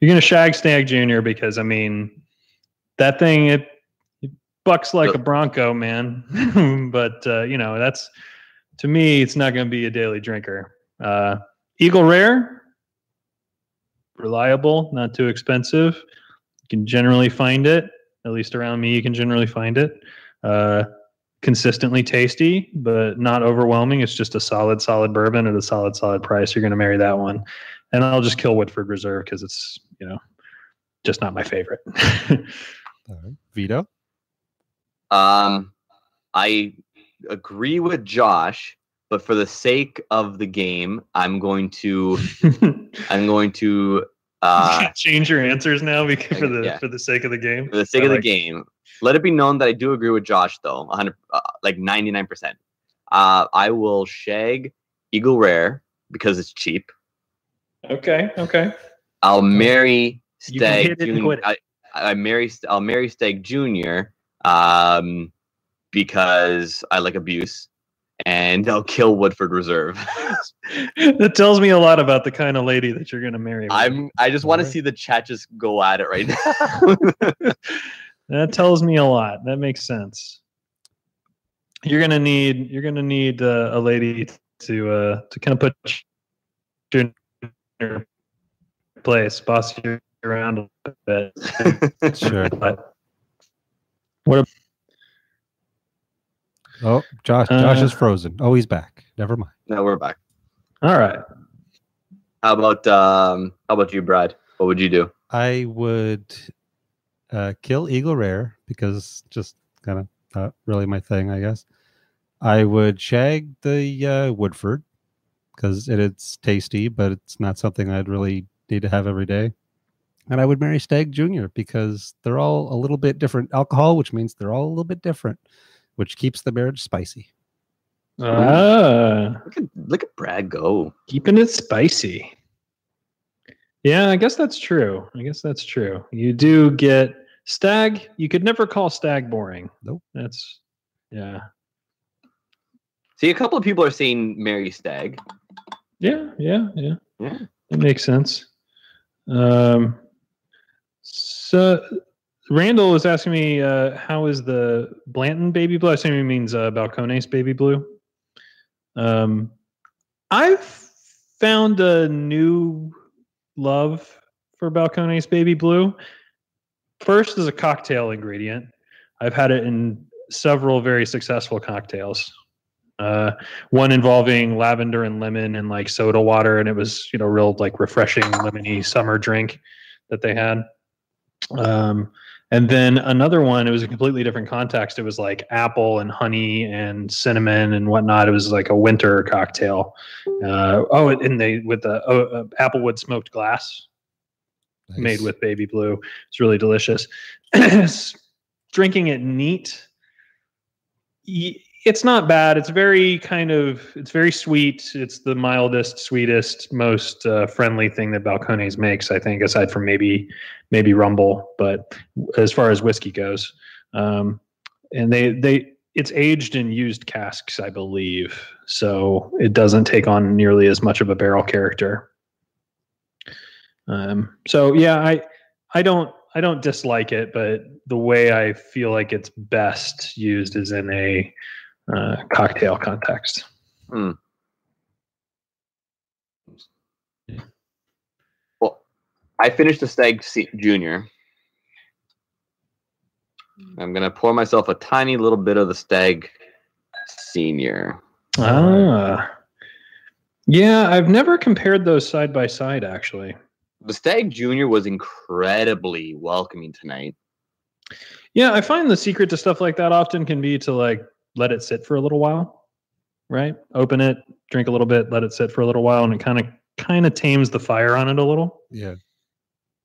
You're going to shag Stag Jr. because, I mean, that thing, it, it bucks like a Bronco, man. but, uh, you know, that's, to me, it's not going to be a daily drinker. Uh, Eagle Rare, reliable, not too expensive. You can generally find it, at least around me. You can generally find it. Uh, consistently tasty, but not overwhelming. It's just a solid, solid bourbon at a solid, solid price. You're going to marry that one, and I'll just kill Woodford Reserve because it's you know just not my favorite. All right. Vito. Um, I agree with Josh, but for the sake of the game, I'm going to I'm going to uh change your answers now because for the Yeah. for the sake of the game. for the sake I of the game. Let it be known that I do agree with Josh though, 100 uh, like 99%. Uh I will shag Eagle Rare because it's cheap. Okay, okay. I'll marry Stag Junior. I, I marry I'll marry Stag Junior um because I like abuse and I'll kill Woodford Reserve. that tells me a lot about the kind of lady that you're going to marry. I'm I just want to see the chat just go at it right now. that tells me a lot. That makes sense. You're gonna need you're gonna need uh, a lady to uh, to kind of put you in your place, boss you around a bit. Sure. But Oh, Josh. Josh Uh, is frozen. Oh, he's back. Never mind. now we're back. all right, How about um how about you, Brad? What would you do? I would uh, kill Eagle Rare because just kind of not really my thing, I guess. I would shag the uh, Woodford because it, it's tasty, but it's not something I'd really need to have every day. And I would marry Stag Junior because they're all a little bit different alcohol, which means they're all a little bit different, which keeps the marriage spicy. ah, Look at look at Brad go. keeping it spicy. Yeah, I guess that's true. I guess that's true. You do get stag. You could never call stag boring. Nope. That's yeah. See, a couple of people are saying Mary Stag. Yeah, yeah, yeah. Yeah. That makes sense. Um, so Randall was asking me, uh, how is the Blanton baby blue? I assume he means uh, Balcones baby blue. Um, I've found a new love for Balcones baby blue. First, is a cocktail ingredient, I've had it in several very successful cocktails. Uh, one involving lavender and lemon and like soda water, and it was you know real like refreshing lemony summer drink that they had. Um, and then another one, it was a completely different context. It was like apple and honey and cinnamon and whatnot. It was like a winter cocktail. Uh, oh, and they with the oh, uh, applewood smoked glass made with baby blue. It's really delicious. Drinking it neat, it's not bad. It's very kind of it's very sweet. It's the mildest, sweetest, most uh, friendly thing that Balcones makes, I think, aside from maybe maybe Rumble. But as far as whiskey goes, um, and they they it's aged in used casks, I believe, so it doesn't take on nearly as much of a barrel character. Um, so yeah, I I don't I don't dislike it, but the way I feel like it's best used is in a uh, cocktail context. Well, I finished the Stag Junior. I'm gonna pour myself a tiny little bit of the Stag Senior. Ah, yeah, I've never compared those side by side actually. The Stag Junior was incredibly welcoming tonight. Yeah, I find the secret to stuff like that often can be to like let it sit for a little while, right? Open it, drink a little bit, let it sit for a little while, and it kind of kind of tames the fire on it a little. Yeah.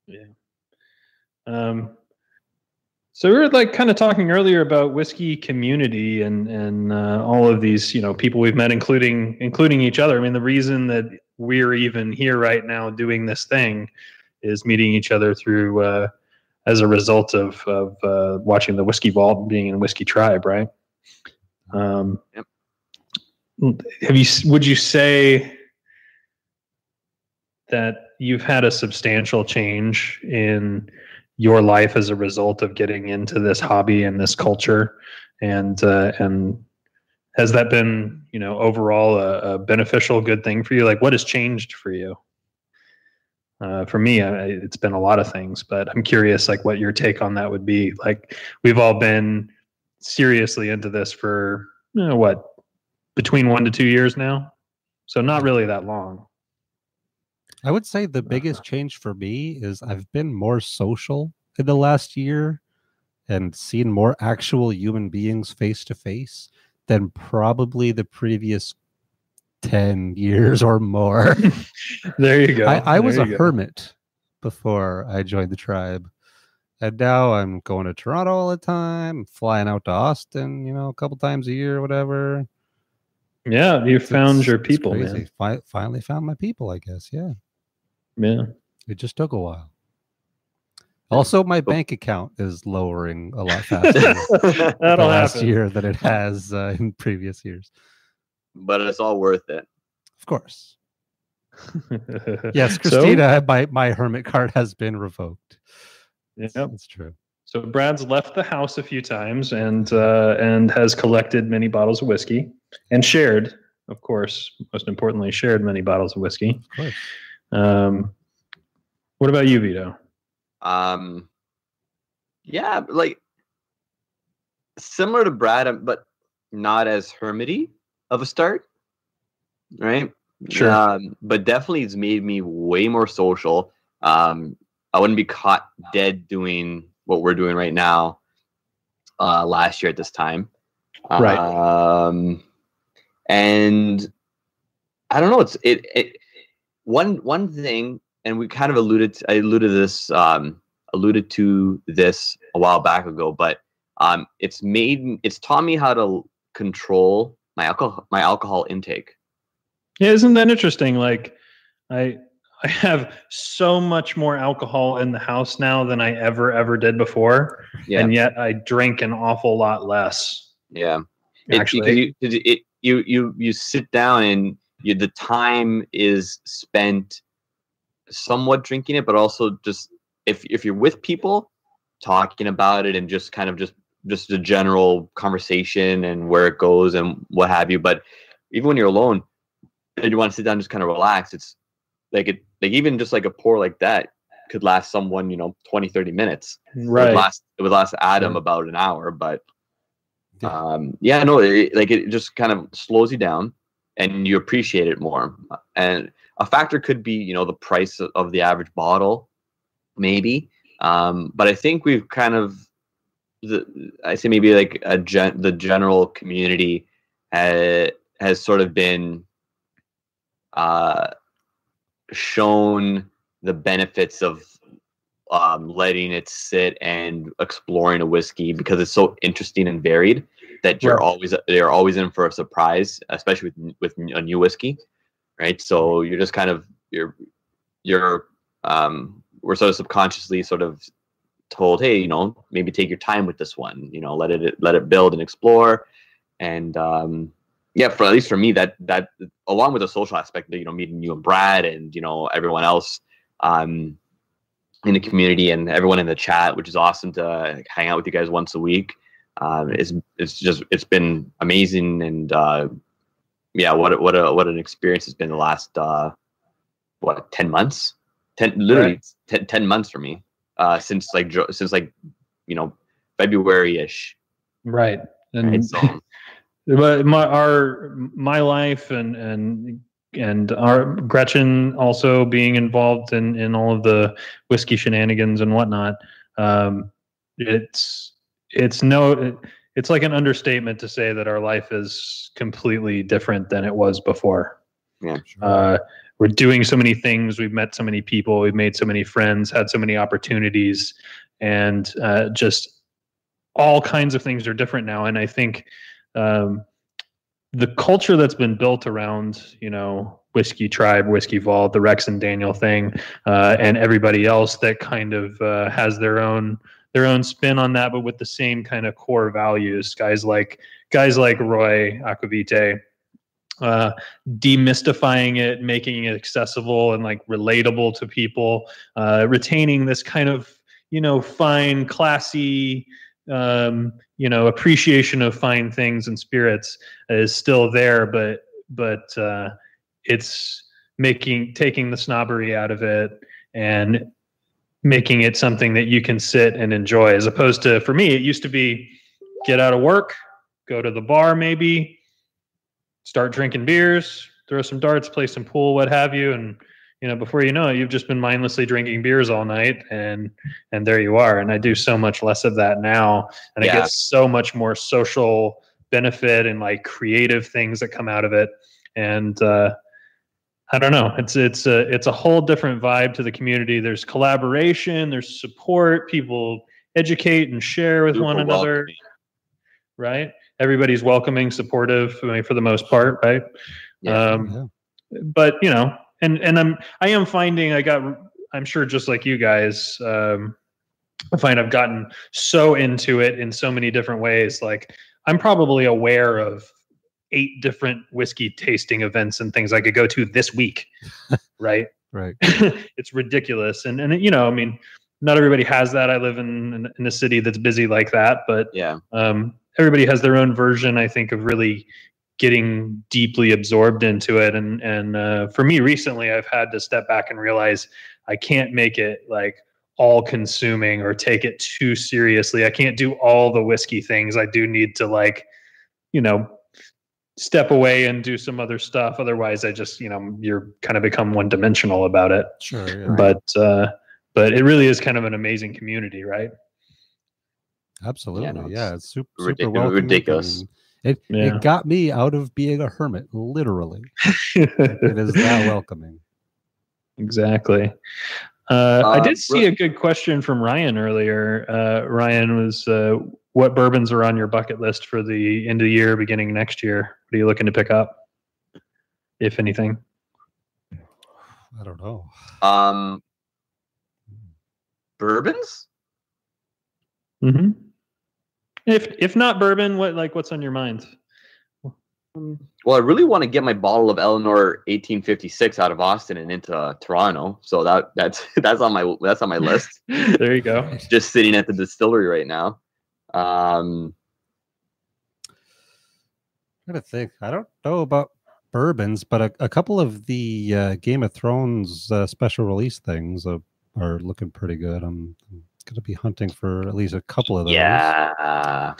Yeah. Um, so we were like kind of talking earlier about whiskey community and and uh, all of these you know people we've met, including including each other. I mean, the reason that we're even here right now doing this thing is meeting each other through uh, as a result of of uh, watching the whiskey vault and being in whiskey tribe, right? Um, Yep. Have you? Would you say that you've had a substantial change in your life as a result of getting into this hobby and this culture and uh, and has that been you know overall a, a beneficial good thing for you like what has changed for you Uh, for me, I, it's been a lot of things, but I'm curious, like, what your take on that would be. Like, we've all been seriously into this for you know, what between one to two years now, so not really that long. I would say the uh-huh. biggest change for me is I've been more social in the last year and seen more actual human beings face to face than probably the previous 10 years or more. there you go. I, I was a go. hermit before I joined the tribe. And now I'm going to Toronto all the time, flying out to Austin, you know, a couple times a year or whatever. Yeah, you found It's- your people, man. Fi- finally found my people, I guess. Yeah. Yeah. It just took a while. Also, my bank account is lowering a lot faster the last happen. year than it has uh, in previous years. but it's all worth it. Of course. Yes, So- Christina, my, my hermit card has been revoked. Yep. That's true. So Brad's left the house a few times and uh, and has collected many bottles of whiskey and shared, of course, most importantly, shared many bottles of whiskey. Of course. Um, what about you, Vito? Um, yeah, like similar to Brad, um, but not as hermity of a start, right? Sure. Um, but definitely, it's made me way more social. Um, I wouldn't be caught dead doing what we're doing right now. Uh, last year at this time, Right. Um, and I don't know. It's it. it one one thing, and we kind of alluded. To, I alluded to this. Um, alluded to this a while back ago, but um, it's made. It's taught me how to control my alcohol my alcohol intake. Yeah, isn't that interesting? Like, I I have so much more alcohol in the house now than I ever ever did before, Yeah, and yet I drink an awful lot less. yeah. Actually, because you, it, you you you sit down and you, the time is spent somewhat drinking it, but also just if if you're with people talking about it and just kind of just just a general conversation and where it goes and what have you. But even when you're alone and you want to sit down and just kind of relax, it's like it like even just like a pour like that could last someone, you know, 20, 30 minutes. It would right? last it would last Adam Yeah. about an hour, but Yeah. um yeah no it, like it just kind of slows you down and you appreciate it more and a factor could be you know the price of- of the average bottle maybe um but i think we've kind of the i say maybe like a gen, the general community has, has sort of been uh shown the benefits of um, letting it sit and exploring a whiskey because it's so interesting and varied that you're Right. always you're always in for a surprise, especially with with a new whiskey, right? So you're just kind of you're you're um, we're sort of subconsciously sort of told, hey, you know, maybe take your time with this one, you know, let it let it build and explore, and um, yeah, for at least for me, that that along with the social aspect, you know, meeting you and Brad and you know everyone else. Um, in the community and everyone in the chat, which is awesome to hang out with you guys once a week. Um, it's it's just it's been amazing and uh, yeah, what a, what a what an experience it's been the last uh, what ten months, ten literally ten, 10 months for me uh, since like jo- since like you know February ish. Right. And So but my our my life and and and our Gretchen also being involved in in all of the whiskey shenanigans and whatnot. Um, it's it's no it's like an understatement to say that our life is completely different than it was before. Uh, we're doing so many things. We've met so many people. We've made so many friends. Had so many opportunities, and uh, just all kinds of things are different now. And I think um, the culture that's been built around, you know, whiskey tribe, whiskey vault, the Rex and Daniel thing, uh, and everybody else that kind of uh, has their own their own spin on that, but with the same kind of core values. Guys like guys like Roy aqvavitae, uh, demystifying it, making it accessible and like relatable to people, uh, retaining this kind of you know fine, classy, um, you know appreciation of fine things and spirits is still there, but but uh, it's making taking the snobbery out of it and making it something that you can sit and enjoy as opposed to for me it used to be get out of work go to the bar maybe start drinking beers throw some darts play some pool what have you and you know before you know it you've just been mindlessly drinking beers all night and and there you are and i do so much less of that now and i Yeah. get so much more social benefit and like creative things that come out of it and uh I don't know. It's it's a it's a whole different vibe to the community. There's collaboration, there's support, people educate and share with one another, welcoming. right? Everybody's welcoming, supportive, I mean, for the most part, right? Yeah. Um, but you know, and and I'm I am finding I got I'm sure just like you guys, um, I find I've gotten so into it in so many different ways. Like I'm probably aware of eight different whiskey tasting events and things I could go to this week, right? right. it's ridiculous, and and you know, I mean, not everybody has that. I live in in, in a city that's busy like that, but yeah. um, everybody has their own version i think of really getting deeply absorbed into it and and uh, for me recently i've had to step back and realize i can't make it like all consuming or take it too seriously i can't do all the whiskey things i do need to like you know step away and do some other stuff otherwise i just you know you're kind of become one dimensional about it Sure. Yeah. but uh but it really is kind of an amazing community right Absolutely. no, Yeah. it's It's super, super ridiculous- welcoming ridiculous. And It, Yeah. it got me out of being a hermit, literally. It is that welcoming. Exactly. Uh, I Uh, did see a good question from Ryan earlier. Uh, Ryan was, uh, "What bourbons are on your bucket list for the end of the year, beginning next year? What are you looking to pick up, if anything?" I don't know. Um, bourbons? hmm If if not bourbon, what like what's on your mind? Well, I really want to get my bottle of Eleanor 1856 out of Austin and into uh, Toronto. So that that's that's on my that's on my list. there you go. Just sitting at the distillery right now. Um, I gotta think. I don't know about bourbons, but a, a couple of the uh, Game of Thrones uh, special release things uh, are looking pretty good. I'm, I'm gonna be hunting for at least a couple of those. yeah.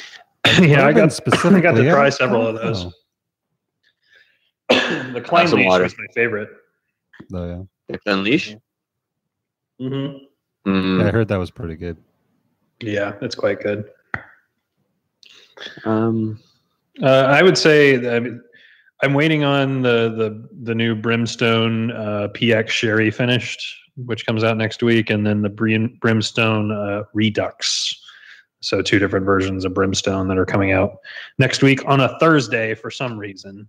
yeah, I Bourbon got I got to try don't- several of those. the Klein some Leash water. was my favorite. Oh, yeah. If Unleash. Mm-hmm. Mm, Yeah, I heard that was pretty good. Yeah, it's quite good. um, Uh, I would say that I mean, I'm waiting on the the the new Brimstone uh, PX Sherry finished, which comes out next week, and then the Brim, Brimstone uh, Redux. So two different versions of Brimstone that are coming out next week on a Thursday for some reason.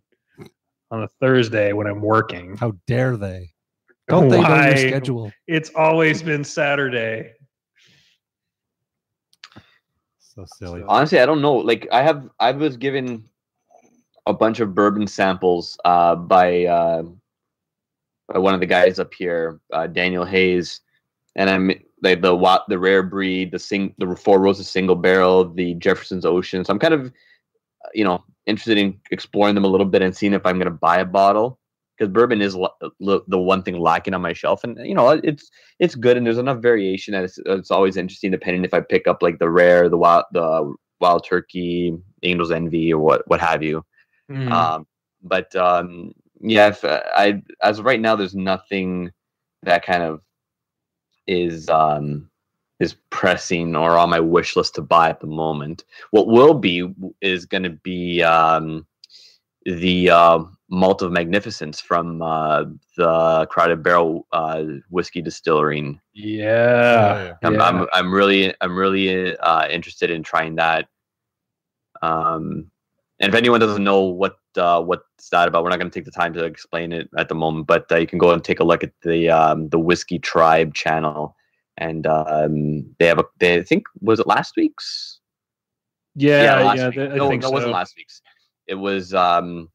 On a Thursday when I'm working, How dare they? Don't they know Why? your schedule? it's always been Saturday. So silly. honestly, I don't know. Like I have, I was given a bunch of bourbon samples uh, by uh, by one of the guys up here, uh, Daniel Hayes, and I'm like the wa- the rare breed, the sing, the Four Roses single barrel, the Jefferson's Ocean. So I'm kind of, uh, you know, interested in exploring them a little bit and seeing if I'm going to buy a bottle because bourbon is la- la- the one thing lacking on my shelf, and you know, it's it's good and there's enough variation that it's, it's always interesting depending if I pick up like the rare, the wild, the wild turkey, Angel's Envy, or what what have you. Mm. Um, but um, yeah, if, uh, I as of right now, there's nothing that kind of is um, is pressing or on my wish list to buy at the moment. What will be is going to be um, the uh, malt of magnificence from uh, the Crowded Barrel uh, whiskey distillery. yeah. I'm, Yeah. I'm I'm really I'm really uh, interested in trying that. Um, and if anyone doesn't know what uh, what's that about, we're not going to take the time to explain it at the moment. But uh, you can go and take a look at the um, the Whiskey Tribe channel, and um, they have a they I think was it last week's Yeah, yeah, th- week. I no, think no, it wasn't last week's. It was um,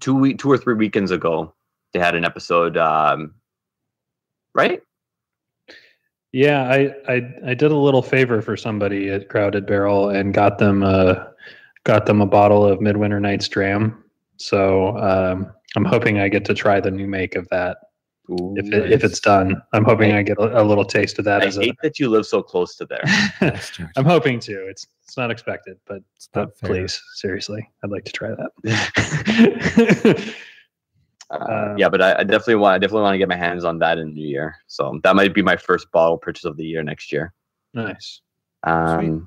two week two or three weekends ago. They had an episode, um, right? Yeah, I, I I did a little favor for somebody at Crowded Barrel and got them uh got them a bottle of Midwinter Night's Dram. So um, I'm hoping I get to try the new make of that Ooh, if it, if it's done. I'm hoping I- I get a, a little taste of that I as a. hate that you live so close to there. I'm hoping to. It's it's not expected, but, It's not but please, seriously, I'd like to try that. Uh, Um, yeah, but I, I definitely want I definitely want to get my hands on that in the new year. So that might be my first bottle purchase of the year next year. nice. Um,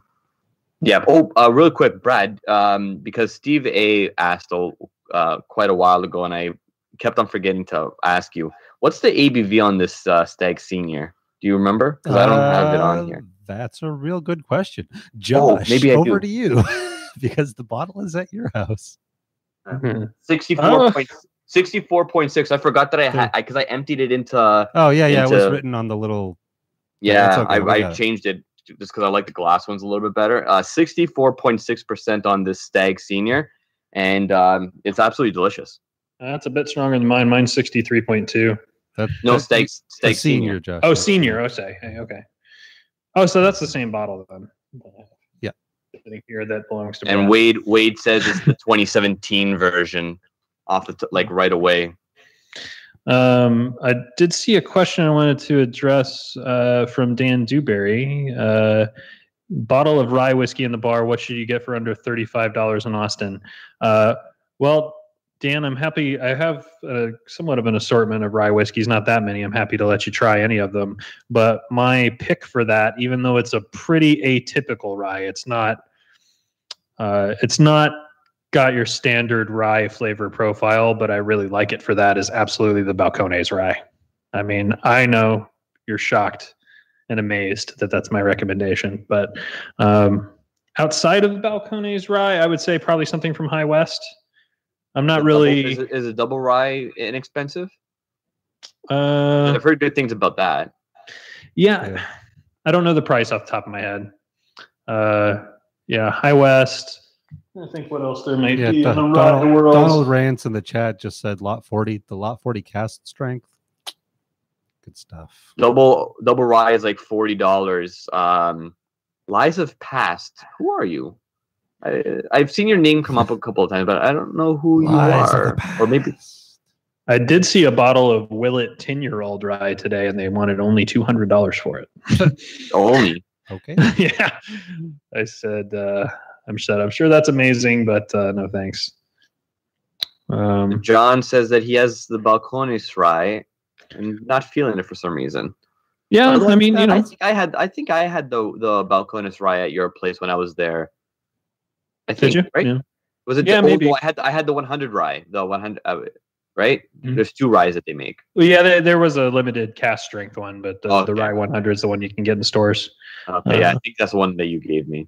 yeah. Oh, uh, real quick, Brad, um, because Steve A asked uh, quite a while ago, and I kept on forgetting to ask you, what's the ABV on this uh, Stag Senior? Do you remember? Because I don't have it on Uh, here. That's a real good question. Josh, maybe I over do. to you because the bottle is at your house. Sixty-four point sixty-four point six. I forgot that I had because I, emptied it into. Oh yeah, yeah, it was written on the little. Yeah, it's okay, I, I changed it just because I like the glass ones a little bit better. Uh, Sixty-four point six percent on this Stag Senior, and um, it's absolutely delicious. That's a bit stronger than mine. Mine's 63.2. That, No Stag Stag senior, Senior. Josh. Oh, senior. Oh, say. Hey, okay. Oh, so that's the same bottle then. Yeah. Sitting here that belongs to And Brad. Wade Wade says it's the 2017 version, off the t- like right away. Um, I did see a question I wanted to address uh, from Dan Dewberry. Uh, bottle of rye whiskey in the bar. What should you get for under thirty-five dollars in Austin? Uh, well, Dan, I'm happy. I have somewhat of an assortment of rye whiskeys. Not that many. I'm happy to let you try any of them. But my pick for that, even though it's a pretty atypical rye, it's not. Uh, it's not got your standard rye flavor profile, but I really like it for that is absolutely the Balcones rye. I mean, I know you're shocked and amazed that that's my recommendation, but um, outside of Balcones rye, I would say probably something from High West. I'm not Is it double- really. is, it, is it double rye inexpensive? uh, I've heard good things about that. yeah, Yeah. I don't know the price off the top of my head. Uh, yeah, High West. I think what else there may Yeah, be Don- in the rye Donald, world. Donald Rance in the chat just said lot 40, the lot 40 cask strength. Good stuff. Double double rye is like forty dollars. Um, lies have passed. Who are you? I, I've seen your name come up a couple of times, but I don't know who you Lies are. Or maybe. I did see a bottle of Willet 10 year old rye today, and they wanted only $200 for it. only. Okay. yeah. I said, uh, I'm said, I'm sure that's amazing, but uh, no thanks. Um, John says that he has the Balcones rye and not feeling it for some reason. yeah, But I like, mean, you I know, think I had I think I had the the Balcones rye at your place when I was there. I think did you? right? Yeah. Was it? Yeah, oh, maybe. no, I had I had the 100 rye, the 100. Uh, right? Mhm. There's two ryes that they make. Well, yeah, there, there was a limited cask strength one, but the, the Okay. Rye 100 is the one you can get in stores. Okay, yeah, I Uh, think that's the one that you gave me.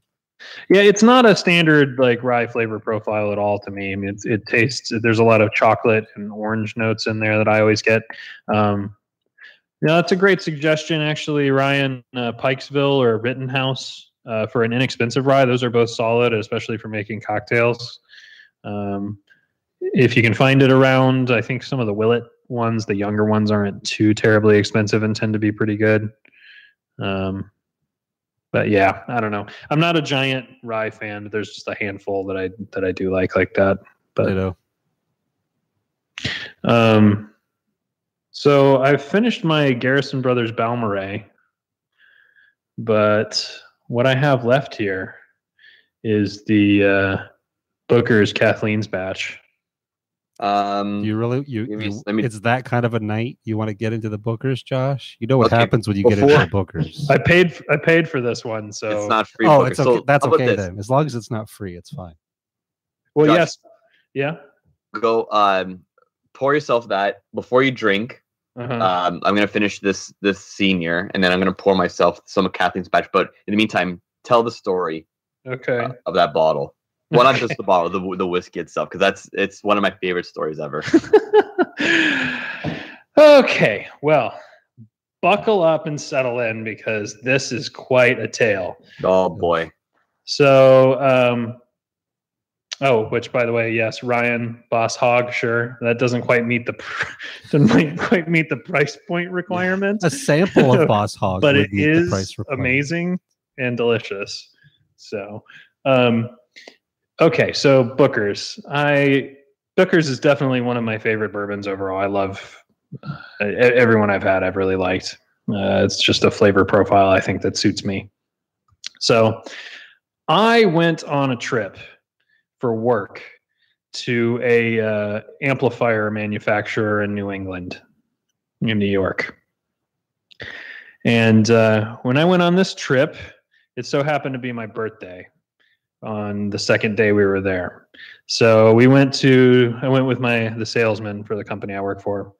Yeah, it's not a standard like rye flavor profile at all to me. I mean, it's, it tastes. There's a lot of chocolate and orange notes in there that I always get. Um, yeah, that's a great suggestion, actually, Ryan. Uh, Pikesville or Rittenhouse uh, for an inexpensive rye. Those are both solid, especially for making cocktails. Um, if you can find it around, I think some of the Willet ones, the younger ones, aren't too terribly expensive and tend to be pretty good. Um, but yeah, I don't know. I'm not a giant rye fan. There's just a handful that I that I do like like that. But Ditto. um, so I've finished my Garrison Brothers Balmorhea, but what I have left here is the uh, Booker's Kathleen's batch. Um, You really you, Give me you let me- it's that kind of a night you want to get into the bookers, Josh? You know what Okay, happens when you get into the bookers. I paid I paid for this one, so it's not free. oh, Booker. it's okay. So That's okay this? then. As long as it's not free, it's fine. well, Josh. yes, yeah. Go um, pour yourself that before you drink. Uh-huh. Um, I'm gonna finish this this senior, and then I'm gonna pour myself some of Kathleen's batch. But in the meantime, tell the story okay. uh, of that bottle. Well, not just the bottle, the the whiskey itself, because that's it's one of my favorite stories ever. okay, well, buckle up and settle in because this is quite a tale. Oh boy, So, um, oh, which by the way, yes, Ryan Boss Hog, sure, that doesn't quite meet the pr- doesn't quite meet the price point requirement, A sample of Boss Hog, but would it meet the price amazing and delicious. So, um, okay, so Booker's, I Booker's is definitely one of my favorite bourbons overall. I love e- everyone I've had, I've really liked. Uh, it's just a flavor profile I think that suits me. So I went on a trip for work to a uh, amplifier manufacturer in New England, in New York. And uh, when I went on this trip, it so happened to be my birthday on the second day we were there. So we went to I went with my the salesman for the company I work for,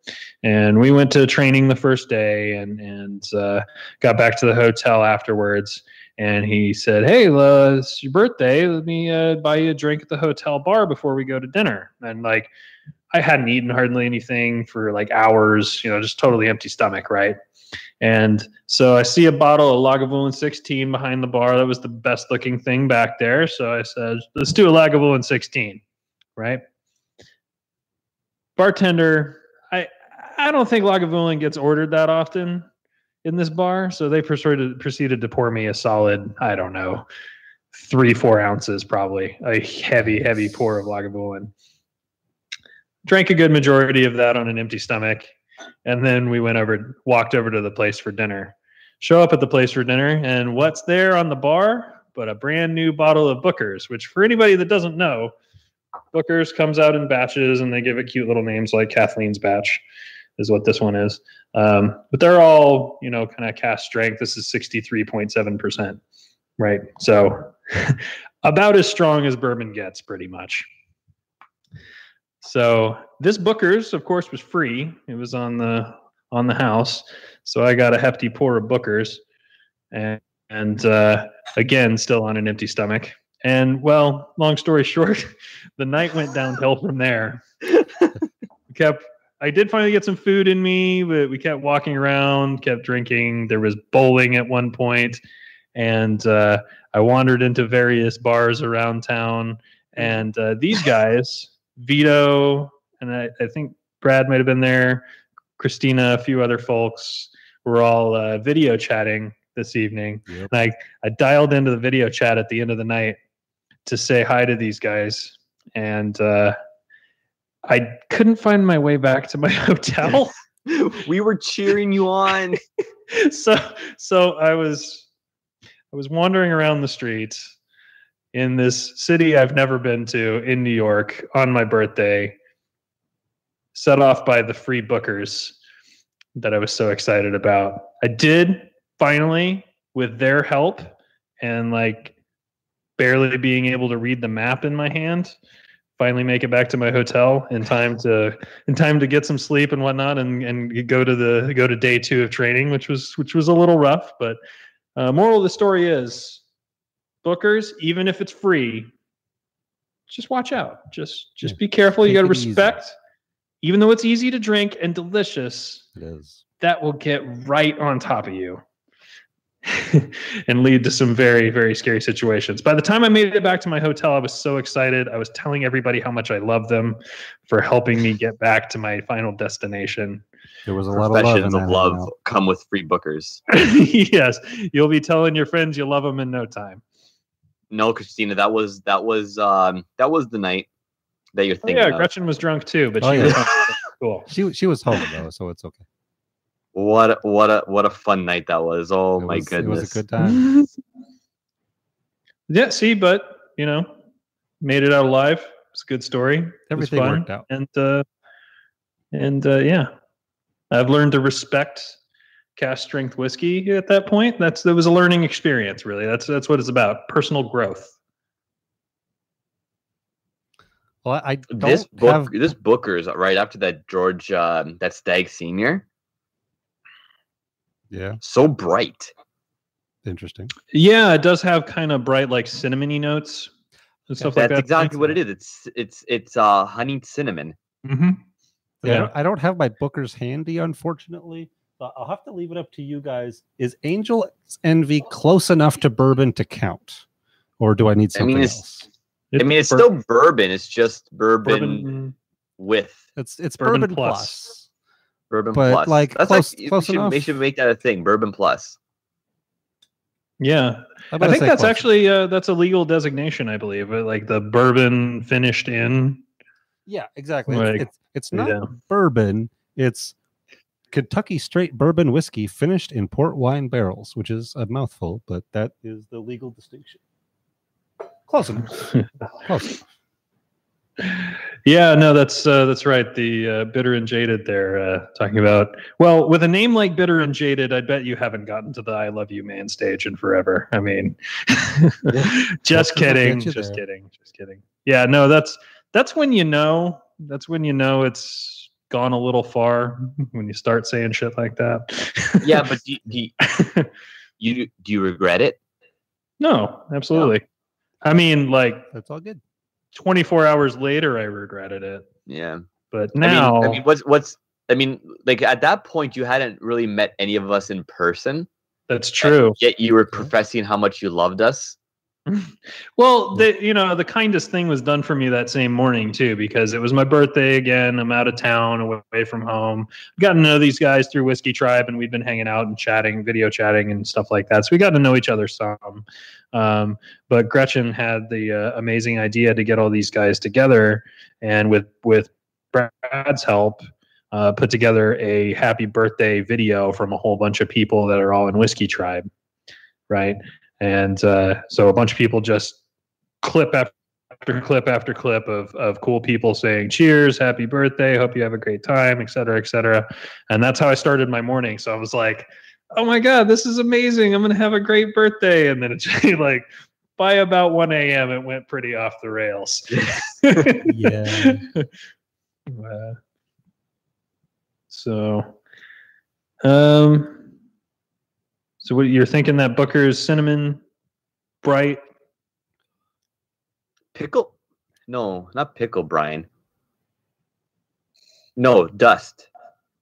and we went to training the first day and and uh, got back to the hotel afterwards. And he said, "Hey, uh, it's your birthday. Let me uh, buy you a drink at the hotel bar before we go to dinner." And like, I hadn't eaten hardly anything for like hours. You know, just totally empty stomach, right? And so I see a bottle of Lagavulin 16 behind the bar. That was the best looking thing back there. So I said, let's do a Lagavulin 16, right? Bartender, I I don't think Lagavulin gets ordered that often in this bar. So they proceeded proceeded to pour me a solid, I don't know, three, four ounces probably, a heavy, heavy pour of Lagavulin. Drank a good majority of that on an empty stomach and then we went over walked over to the place for dinner. Show up at the place for dinner and what's there on the bar but a brand new bottle of Booker's which for anybody that doesn't know Booker's comes out in batches and they give it cute little names like kathleen's batch is what this one is. Um, but they're all you know kind of cask strength. This is 63.7% right? So about as strong as bourbon gets pretty much so this Booker's, of course, was free. It was on the on the house, so I got a hefty pour of Booker's, and and uh, again, still on an empty stomach. And well, long story short, the night went downhill from there. Kept. I did finally get some food in me, but we kept walking around, kept drinking. There was bowling at one point, and uh, I wandered into various bars around town. And uh, these guys, Vito, and I, I think Brad might have been there, Christina, a few other folks were all uh, video chatting this evening. Yep. And I, I dialed into the video chat at the end of the night to say hi to these guys. And uh, I couldn't find my way back to my hotel. we were cheering you on. so so I was I was wandering around the streets in this city I've never been to in New York on my birthday, set off by the free Booker's that I was so excited about. I did finally, with their help and like barely being able to read the map in my hand, finally make it back to my hotel in time to in time to get some sleep and whatnot and and go to the go to day two of training, which was which was a little rough. But uh, moral of the story is Booker's, even if it's free, just watch out. Just just Yeah, be careful. You got to it easy. respect, even though it's easy to drink and delicious, It is. that will get right on top of you. and lead to some very very scary situations. By the time I made it back to my hotel, I was so excited. I was telling everybody how much I love them for helping me get back to my final destination. There was a lot of love. in of love come with free Booker's. yes, you'll be telling your friends you love them in no time. No, Christina, that was that was um that was the night that you're Oh, thinking yeah, of. Gretchen was drunk too, but Oh, she yeah. was cool. She she was home though, so it's okay. What a, what a what a fun night that was. Oh It my was, goodness. It was a good time. Yeah, see, but you know, made it out alive. It's a good story. It was Everything fun. worked out. and uh, and uh, yeah, I've learned to respect cask strength whiskey at that point. That's that was a learning experience. Really, that's that's what it's about. Personal growth. Well, I I don't this book have this Booker's right after that George um, that Stagg Senior. yeah, So bright. interesting. Yeah, it does have kind of bright, like cinnamony notes and stuff like That's that. exactly what it is. It's it's it's uh honeyed cinnamon. hmm Yeah, I Yeah. don't, I don't have my Booker's handy, unfortunately. But I'll have to leave it up to you guys. Is Angel's Envy close enough to bourbon to count, or do I need I mean, something it's- else? I mean, it's still bourbon. It's just bourbon, bourbon. with It's it's Bourbon bourbon, plus. plus. bourbon But, plus. like, That's close- like, close we, should, we enough. should make that a thing. Bourbon plus. Yeah, I'm I gonna think that's close. actually uh, that's a legal designation, I believe. uh, Like the bourbon finished in. yeah, exactly. like, It's, it's, it's not yeah. bourbon. It's Kentucky straight bourbon whiskey finished in port wine barrels, which is a mouthful, but that is the legal distinction. Close enough. Close enough. Yeah, no, that's uh, that's right. The uh, bitter and jaded. There, uh, talking about. Well, with a name like bitter and jaded, I bet you haven't gotten to the "I love you, man" stage in forever. I mean, just kidding, just there. kidding, just kidding. Yeah, no, that's that's when you know. That's when you know it's gone a little far when you start saying shit like that. yeah, but do, do you, you do you regret it? no, absolutely. I mean, like That's all good. 24 hours later, I regretted it, Yeah. but I now. mean, I mean, what's what's I mean, like at that point, you hadn't really met any of us in person. That's true. Yet you were professing how much you loved us. Well, the you know the kindest thing was done for me that same morning too, because it was my birthday again. I'm out of town, away from home. i Got to know these guys through Whiskey Tribe, and we've been hanging out and chatting, video chatting, and stuff like that. So we got to know each other some. Um, but Gretchen had the uh, amazing idea to get all these guys together, and with with Brad's help, uh, put together a happy birthday video from a whole bunch of people that are all in Whiskey Tribe, right? And uh, so a bunch of people just clip after clip after clip of of cool people saying cheers, happy birthday, hope you have a great time, et cetera, et cetera. And that's how I started my morning. So I was like, oh my god, this is amazing! I'm gonna have a great birthday. And then it's like by about 1 a.m. it went pretty off the rails. Yeah. Uh, so, um, so what you're thinking that Booker's cinnamon bright? Pickle? No, not pickle, Brian. No, dust.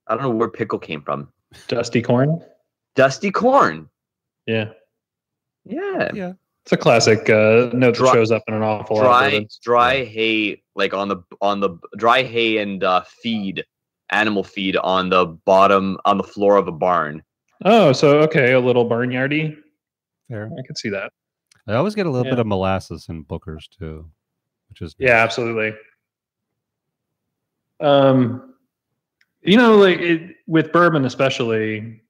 I don't know where pickle came from. Dusty corn. Dusty corn. Yeah, Yeah. Yeah. it's a classic uh, note Dry- that shows up in an awful lot of Dry bourbons. dry hay like on the on the dry hay and uh, feed animal feed on the bottom on the floor of a barn. Oh, so okay, a little barnyardy. There, I can see that. I always get a little Yeah. bit of molasses in Booker's too, which is Yeah, absolutely. Um, you know, like it, with bourbon, especially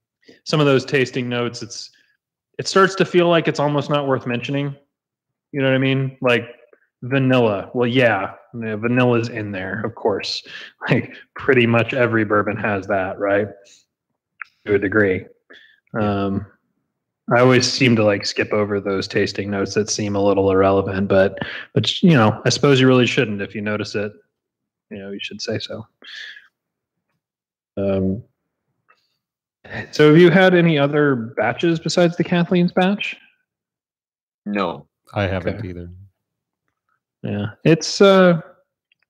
some of those tasting notes, it's it starts to feel like it's almost not worth mentioning. You know what I mean? Like vanilla. Well, yeah, yeah, vanilla's in there, of course. Like pretty much every bourbon has that, right? To a degree. Um, I always seem to like skip over those tasting notes that seem a little irrelevant, but but you know, I suppose you really shouldn't. If you notice it, you know, you should say so. Um, so have you had any other batches besides the Kathleen's batch? No. I haven't Okay. either. Yeah, it's uh,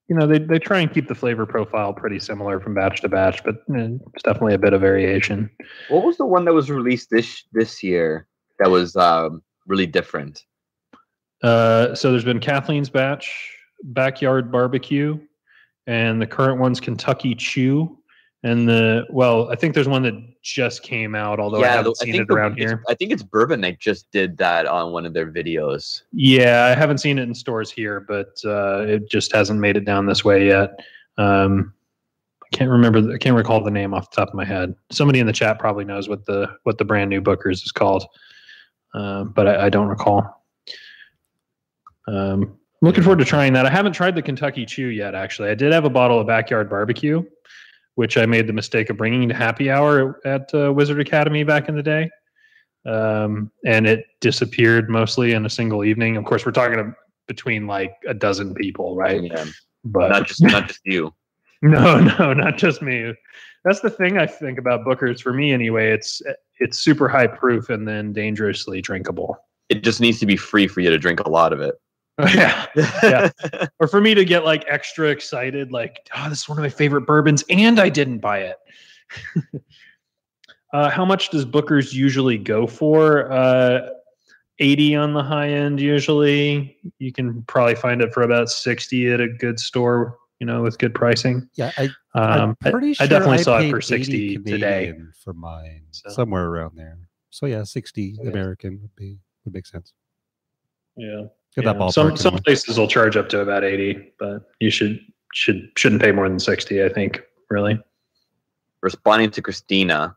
you know, they they try and keep the flavor profile pretty similar from batch to batch, but it's definitely a bit of variation. What was the one that was released this this year that was um, really different? Uh, so there's been Kathleen's batch, backyard barbecue, and the current one's Kentucky Chew. And the well, I think there's one that just came out, although I haven't the- seen it around here. I think it's Bourbon Night just did that on one of their videos. Yeah, I haven't seen it in stores here, but uh, it just hasn't made it down this way yet. Um, I can't remember. I can't recall the name off the top of my head. Somebody in the chat probably knows what the what the brand new Booker's is called, uh, but I, I don't recall. Um, looking forward to trying that. I haven't tried the Kentucky Chew yet. Actually, I did have a bottle of Backyard Barbecue, which I made the mistake of bringing to Happy Hour at uh, Wizard Academy back in the day um, and it disappeared mostly in a single evening. Of course, we're talking between like a dozen people, right? Yeah, But not just not just you. no, no, not just me. That's the thing I think about Booker's. For me, anyway, it's it's super high proof and then dangerously drinkable. It just needs to be free for you to drink a lot of it. yeah, Yeah. or for me to get like extra excited, like, oh, this is one of my favorite bourbons, and I didn't buy it. uh, how much does Booker's usually go for? Uh, 80 on the high end, usually. You can probably find it for about 60 at a good store, you know, with good pricing. Yeah, I, Um, I'm I- pretty I, sure definitely saw it for 60 today. For mine, So- somewhere around there. So yeah, sixty Okay. American would be would make sense. Yeah. Get Yeah, that ballpark. some some places will charge up to about 80, but you should should shouldn't pay more than 60, I think, really. responding to Christina.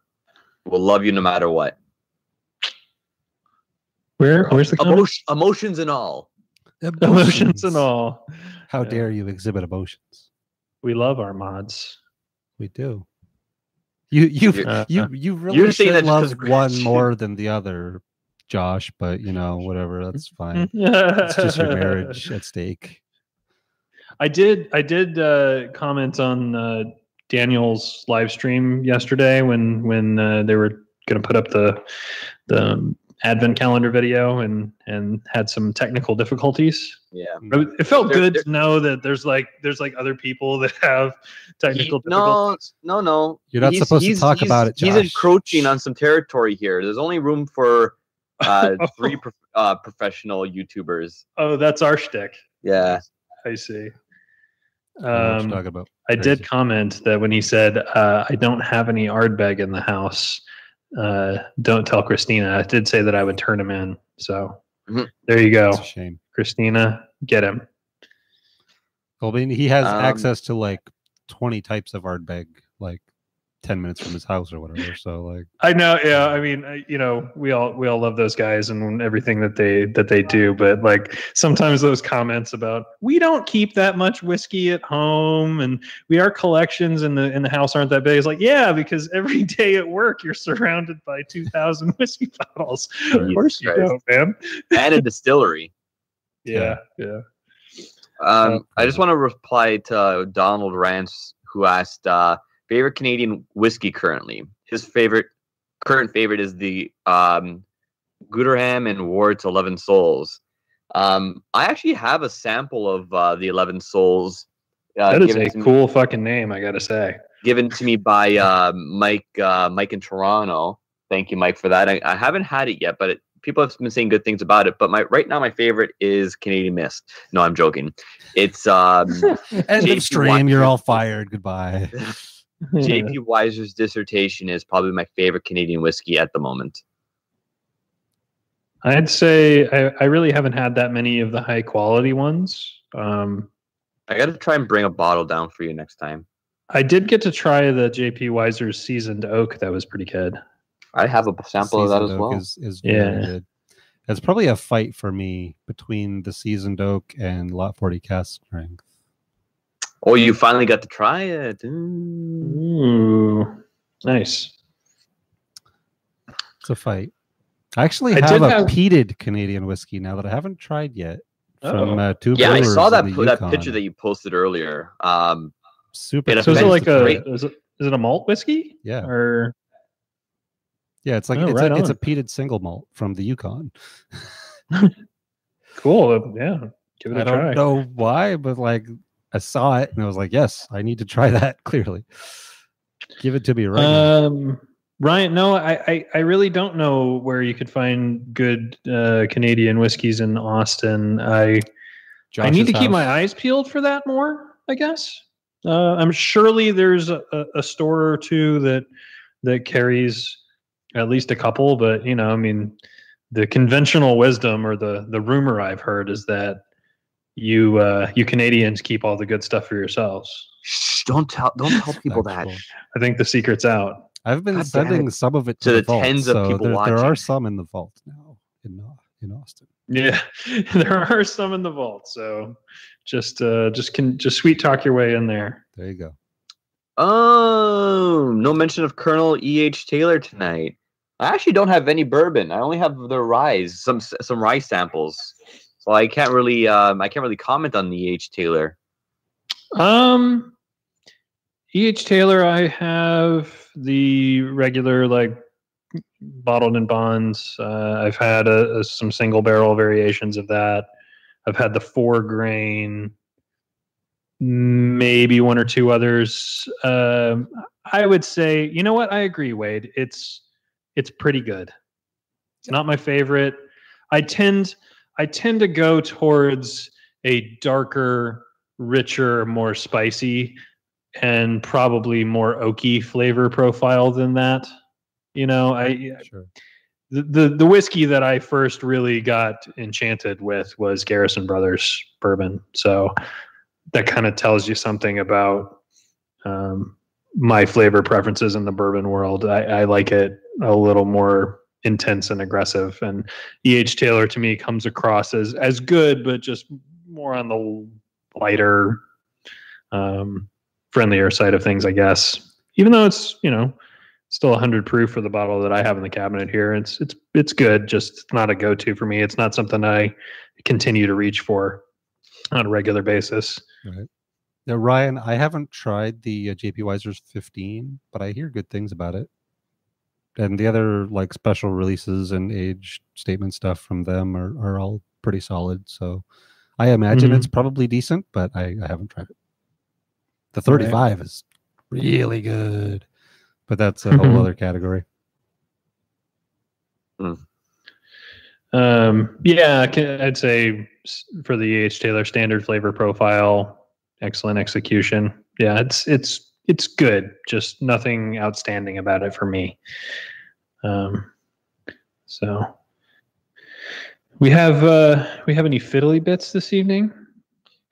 Will love you no matter what. Where where's the comment? Emotion, emotions and all. emotions and all? How Yeah. dare you exhibit emotions? We love our mods. We do. You you You're- Uh, you you really you're saying should that just love 'cause one more than the other, Josh. But you know, whatever. That's fine. it's just your marriage at stake. I did. I did uh, comment on uh, Daniel's live stream yesterday when when uh, they were going to put up the the advent calendar video and and had some technical difficulties. Yeah. It it felt There- good there- to know that there's like there's like other people that have technical He- no, difficulties. no, no. You're not supposed to talk about it, Josh. He's encroaching on some territory here. There's only room for uh, three prof- uh, professional YouTubers. Oh, that's our shtick. Yeah. I see. I don't know what Um, you're talking about. I did comment that when he said, uh, I don't have any Ardbeg in the house, uh, don't tell Christina. I did say that I would turn him in. So Mhm. there you go. It's a shame. Christina, get him. Well, I mean, he has Um, access to like 20 types of Ardbeg, like 10 minutes from his house or whatever. So, like, I know. Yeah. I mean, I- you know, we all, we all love those guys and everything that they, that they do. But like sometimes those comments about, we don't keep that much whiskey at home and we, our collections in the, in the house aren't that big. It's like, yeah, because every day at work, you're surrounded by 2000 whiskey bottles. Of course you don't, man. And a distillery. Yeah, yeah. Um, I just want to reply to Donald Rance, who asked uh, favorite Canadian whiskey currently. His favorite, current favorite, is the um, Gooderham and Worts Eleven Souls. Um, I actually have a sample of uh, the Eleven Souls. Uh, That is a to me- cool fucking name, I gotta say. given to me by uh, Mike uh, Mike in Toronto. Thank you, Mike, for that. I, I haven't had it yet, but it, people have been saying good things about it. But my right now, my favorite is Canadian Mist. No, I'm joking. It's um, end JP of stream. You're all fired. Goodbye. JP Wiser's dissertation is probably my favorite Canadian whiskey at the moment. I'd say I, I really haven't had that many of the high quality ones. Um, I got to try and bring a bottle down for you next time. I did get to try the JP Wiser's seasoned oak. That was pretty good. I have a sample of that as oak well. Is, is very Yeah. good. It's probably a fight for me between the seasoned oak and lot 40 cask strength. Oh, you finally got to try it. Mm. Ooh, nice. It's a fight. I actually I have did a have- peated Canadian whiskey now that I haven't tried yet. From Oh. uh, two Yeah, I saw that the po- that picture that you posted earlier. Um, super. it So is it like a great- is it, is it a malt whiskey yeah, or yeah. It's like Oh, it's, right a, it's a on. peated single malt from the Yukon. cool? Yeah, give it a I don't try. know why, but like I saw it and I was like, yes, I need to try that. Clearly, give it to me right now. Um, Ryan, no, I, I, I really don't know where you could find good uh, Canadian whiskeys in Austin. I I need to Josh's keep my eyes peeled for that more. I guess. Uh, I'm surely there's a, a- a store or two that that carries at least a couple, but you know, I mean, the conventional wisdom or the the rumor I've heard is that you uh, you Canadians keep all the good stuff for yourselves. shh, don't tell don't tell people that. Actual. I think the secret's out. I've been God sending some of it To to, the the, vault, tens of so people there, there are some in the vault now in uh, in Austin. Yeah, there are some in the vault, so just uh, just can just sweet talk your way in there. There you go. Oh, no mention of Colonel E. H. Taylor tonight. I actually don't have any bourbon. I only have the rye, some some rye samples. So I can't really um I can't really comment on the E. H. Taylor. Um, E.H. Taylor, I have the regular like bottled in bonds. Uh, I've had a, a- some single barrel variations of that. I've had the four grain, maybe one or two others. Um, I would say, you know what? I agree, Wade. It's it's pretty good. It's not my favorite. I tend I tend to go towards a darker, richer, more spicy, and probably more oaky flavor profile than that. You know, I Sure. the, the the whiskey that I first really got enchanted with was Garrison Brothers bourbon. So that kind of tells you something about um, my flavor preferences in the bourbon world. I, I like it a little more intense and aggressive. And E.H. Taylor to me comes across as as good, but just more on the lighter, um, friendlier side of things, I guess. Even though it's you know still 100 proof for the bottle that I have in the cabinet here. It's it's it's good, just not a go-to for me. It's not something I continue to reach for on a regular basis. Right. Now, Ryan, I haven't tried the uh, JP Wiser's 15, but I hear good things about it. And the other like special releases and age statement stuff from them are, are all pretty solid. So I imagine Mhm. it's probably decent, but I, I haven't tried it. The 35 is really good, but that's a whole other category. Um, yeah, I'd say for the E.H. Taylor standard flavor profile, excellent execution. Yeah, it's it's it's good. Just nothing outstanding about it for me. Um, so we have uh, we have any fiddly bits this evening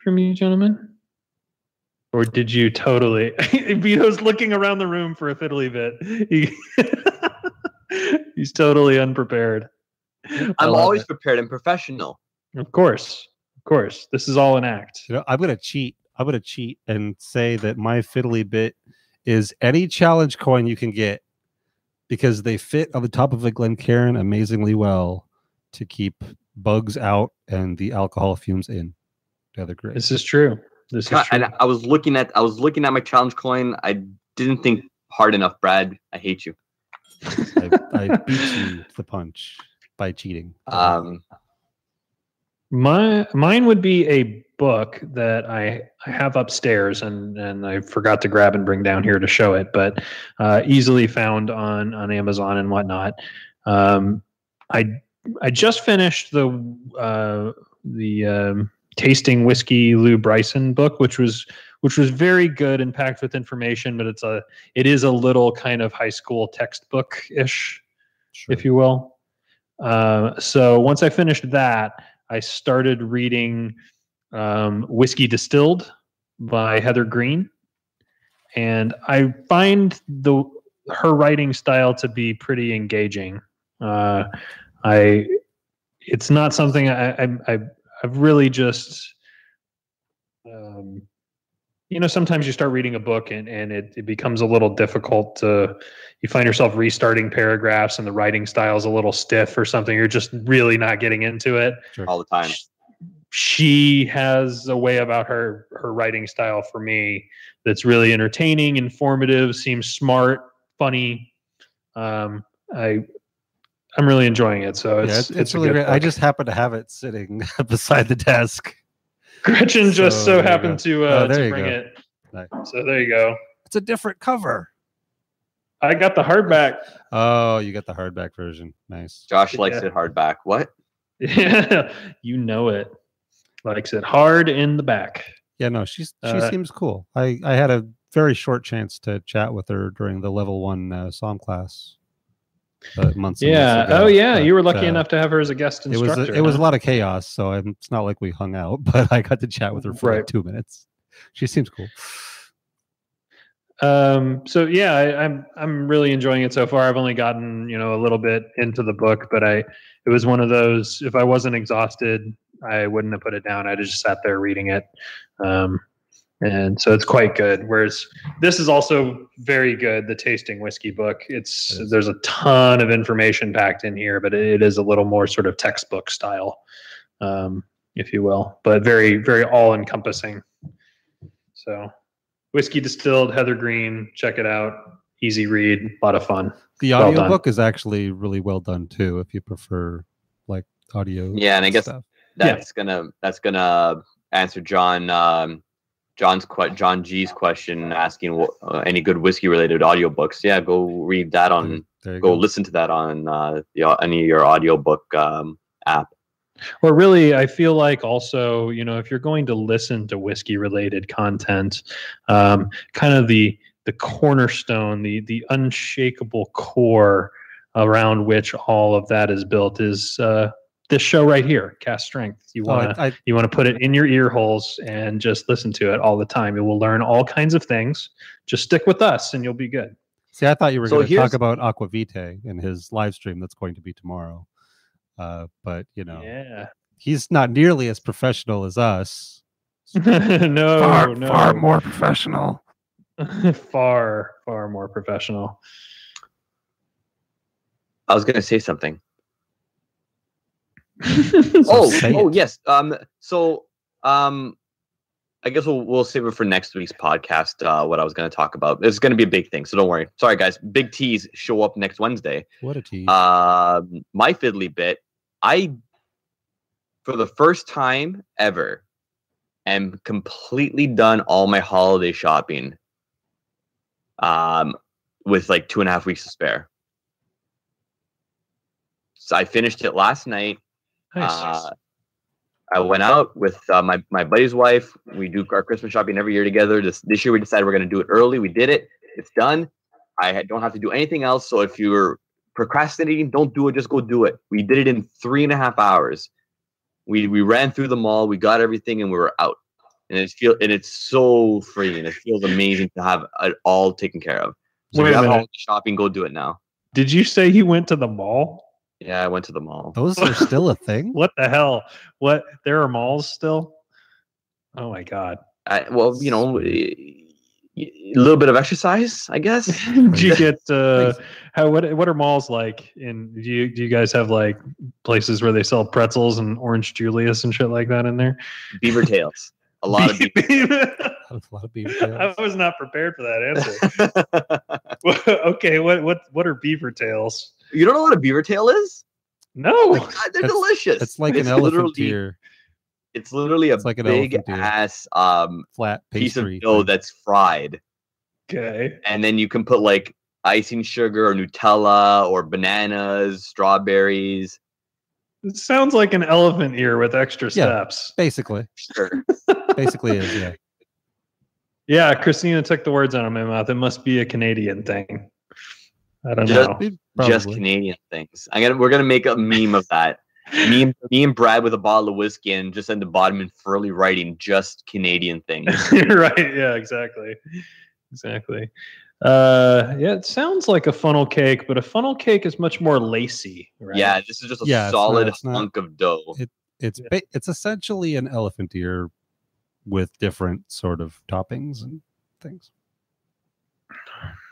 from you, gentlemen? Or did you totally? Vito's looking around the room for a fiddly bit. He, he's totally unprepared. I I'm always it. prepared and professional. Of course, of course. This is all an act. You know, I'm gonna cheat. I'm gonna cheat and say that my fiddly bit is any challenge coin you can get because they fit on the top of a Glencairn amazingly well to keep bugs out and the alcohol fumes in. The other great. This is true. This is true. And I was looking at I was looking at my challenge coin. I didn't think hard enough, Brad. I hate you. I, I beat you to the punch by cheating. Um, My mine would be a book that I, I have upstairs and and I forgot to grab and bring down here to show it, but uh, easily found on on Amazon and whatnot. Um, I I just finished the uh, the um, tasting whiskey Lew Bryson book, which was which was very good and packed with information, but it's a it is a little kind of high school textbook ish Sure. if you will. Uh, so once I finished that, I started reading um, Whiskey Distilled by Heather Green, and I find the her writing style to be pretty engaging. Uh, I it's not something I, I, I I've really just um, you know sometimes you start reading a book and, and it, it becomes a little difficult to you find yourself restarting paragraphs and the writing style is a little stiff or something you're just really not getting into it all the time. Sh- she has a way about her her writing style for me that's really entertaining informative seems smart funny um i i'm really enjoying it so yeah, it's it's, it's, really good great. I just happen to have it sitting beside the desk. gretchen just So, so happened to uh Oh, to bring go. it Nice. so there you go It's a different cover. i got the hardback Oh, you got the hardback version. Nice. Josh likes Yeah. it hardback. What? yeah you know it likes it hard in the back Yeah, no, she's she Uh, seems cool. I I had a very short chance to chat with her during the level one uh, psalm class. Uh, months. yeah months ago, oh yeah you were lucky uh, enough to have her as a guest It was a, it was a lot of chaos, so I'm, it's not like we hung out, but I got to chat with her for Right. like two minutes. She seems cool. Um, so yeah, I, I'm I'm really enjoying it so far. I've only gotten you know a little bit into the book, but I it was one of those. If I wasn't exhausted, I wouldn't have put it down. I'd have just sat there reading it. Um, and so it's quite good. Whereas this is also very good. The tasting whiskey book. It's It is. there's a ton of information packed in here, but it is a little more sort of textbook style, um, if you will, but very very all encompassing. So whiskey distilled heather green check it out easy read a lot of fun The Well book is actually really well done too, if you prefer like audio. Yeah, and I guess stuff. Yeah. That's gonna that's gonna answer John um, John's que- John G's question asking what, uh, any good whiskey related audiobooks. Yeah, go read that on. Go go. listen to that on uh, the, any of your audiobook um, app. or really i feel like also you know if you're going to listen to whiskey related content um, kind of the the cornerstone the the unshakable core around which all of that is built is uh, this show right here, Cask Strength. You Oh, want to I, I, you want to put it in your ear holes and just listen to it all the time. It will learn all kinds of things. Just stick with us, and you'll be good. see. I thought you were So going to talk about Aqvavitae in his live stream that's going to be tomorrow. Uh, but you know, Yeah. he's not nearly as professional as us. no, far, no. far more professional. far, far more professional. I was gonna say something. oh, oh yes. Um. So, um, I guess we'll we'll save it for next week's podcast. Uh, what I was gonna talk about. It's gonna be a big thing, so don't worry. Sorry, guys. Big T's show up next Wednesday. What a tease. Um, my fiddly bit. I, for the first time ever, am completely done all my holiday shopping. Um, with like two and a half weeks to spare. So I finished it last night. Nice. Uh, I went out with uh, my my buddy's wife. We do our Christmas shopping every year together. This this year we decided we're going to do it early. We did it. It's done. I don't have to do anything else. So if you're procrastinating, don't do it. Just go do it. We did it in three and a half hours. We we ran through the mall. We got everything, and we were out. And it's feel and it's so free, and it feels amazing to have it all taken care of. So Wait if you have shopping, go do it now. Did you say you went to the mall? Yeah, I went to the mall. Those are still a thing. What the hell? What? There are malls still? Oh my god! I, well, you know, a little bit of exercise, I guess. do you get uh, how? What? What are malls like? In do you do you guys have like places where they sell pretzels and orange Julius and shit like that in there? Beaver tails. A lot of beaver. A lot of beaver tails. I was not prepared for that answer. okay, what what what are beaver tails? You don't know what a beaver tail is? No. God, they're It's- delicious. It's like an elephant literally- ear, It's literally a It's like an big ass um, flat piece of dough thing. that's fried, Okay. and then you can put like icing sugar or Nutella or bananas, strawberries. It sounds like an elephant ear with extra Yeah. steps. basically, Sure. basically is yeah. Yeah, Christina took the words out of my mouth. It must be a Canadian thing. I don't Just- know. Just Probably. Canadian things. I'm gonna we're gonna make a meme of that. me, and, me and Brad with a bottle of whiskey and just at the bottom in furly writing just Canadian things. right. Yeah, exactly. Exactly. Uh yeah, it sounds like a funnel cake, but a funnel cake is much more lacy, right? Yeah, this is just a Yeah, it's not- solid it's not- hunk of dough. It's Yeah. it's essentially an elephant ear with different sort of toppings and things.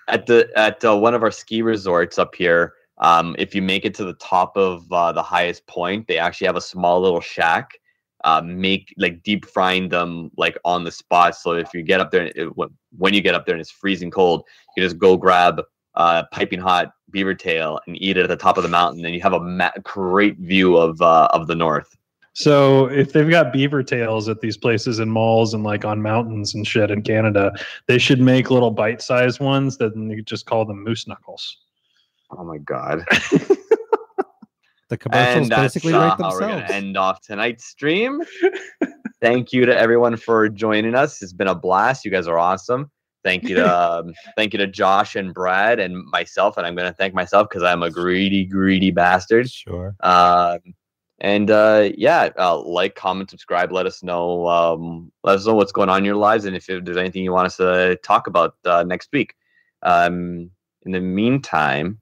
At the at uh, one of our ski resorts up here um, if you make it to the top of uh, the highest point they actually have a small little shack uh, make like deep frying them like on the spot. So if you get up there it, when- you get up there and it's freezing cold you just go grab uh, piping hot beaver tail and eat it at the top of the mountain and you have a ma- great view of uh, of the north So if they've got beaver tails at these places in malls and like on mountains and shit in Canada, they should make little bite-sized ones that you just call them moose knuckles. oh my god The commercials and that's basically uh, write how we're gonna end off tonight's stream. thank you to everyone for joining us. It's been a blast. You guys are awesome. Thank you to um, thank you to Josh and Brad and myself, and I'm gonna thank myself because I'm a greedy, greedy bastard. Sure. Um, and uh, yeah, uh, like, comment, subscribe. Let us know. Um, let us know what's going on in your lives, and if there's anything you want us to talk about uh, next week. Um, in the meantime,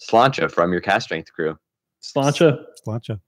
Slàinte from your cask strength crew. Slàinte. Slàinte.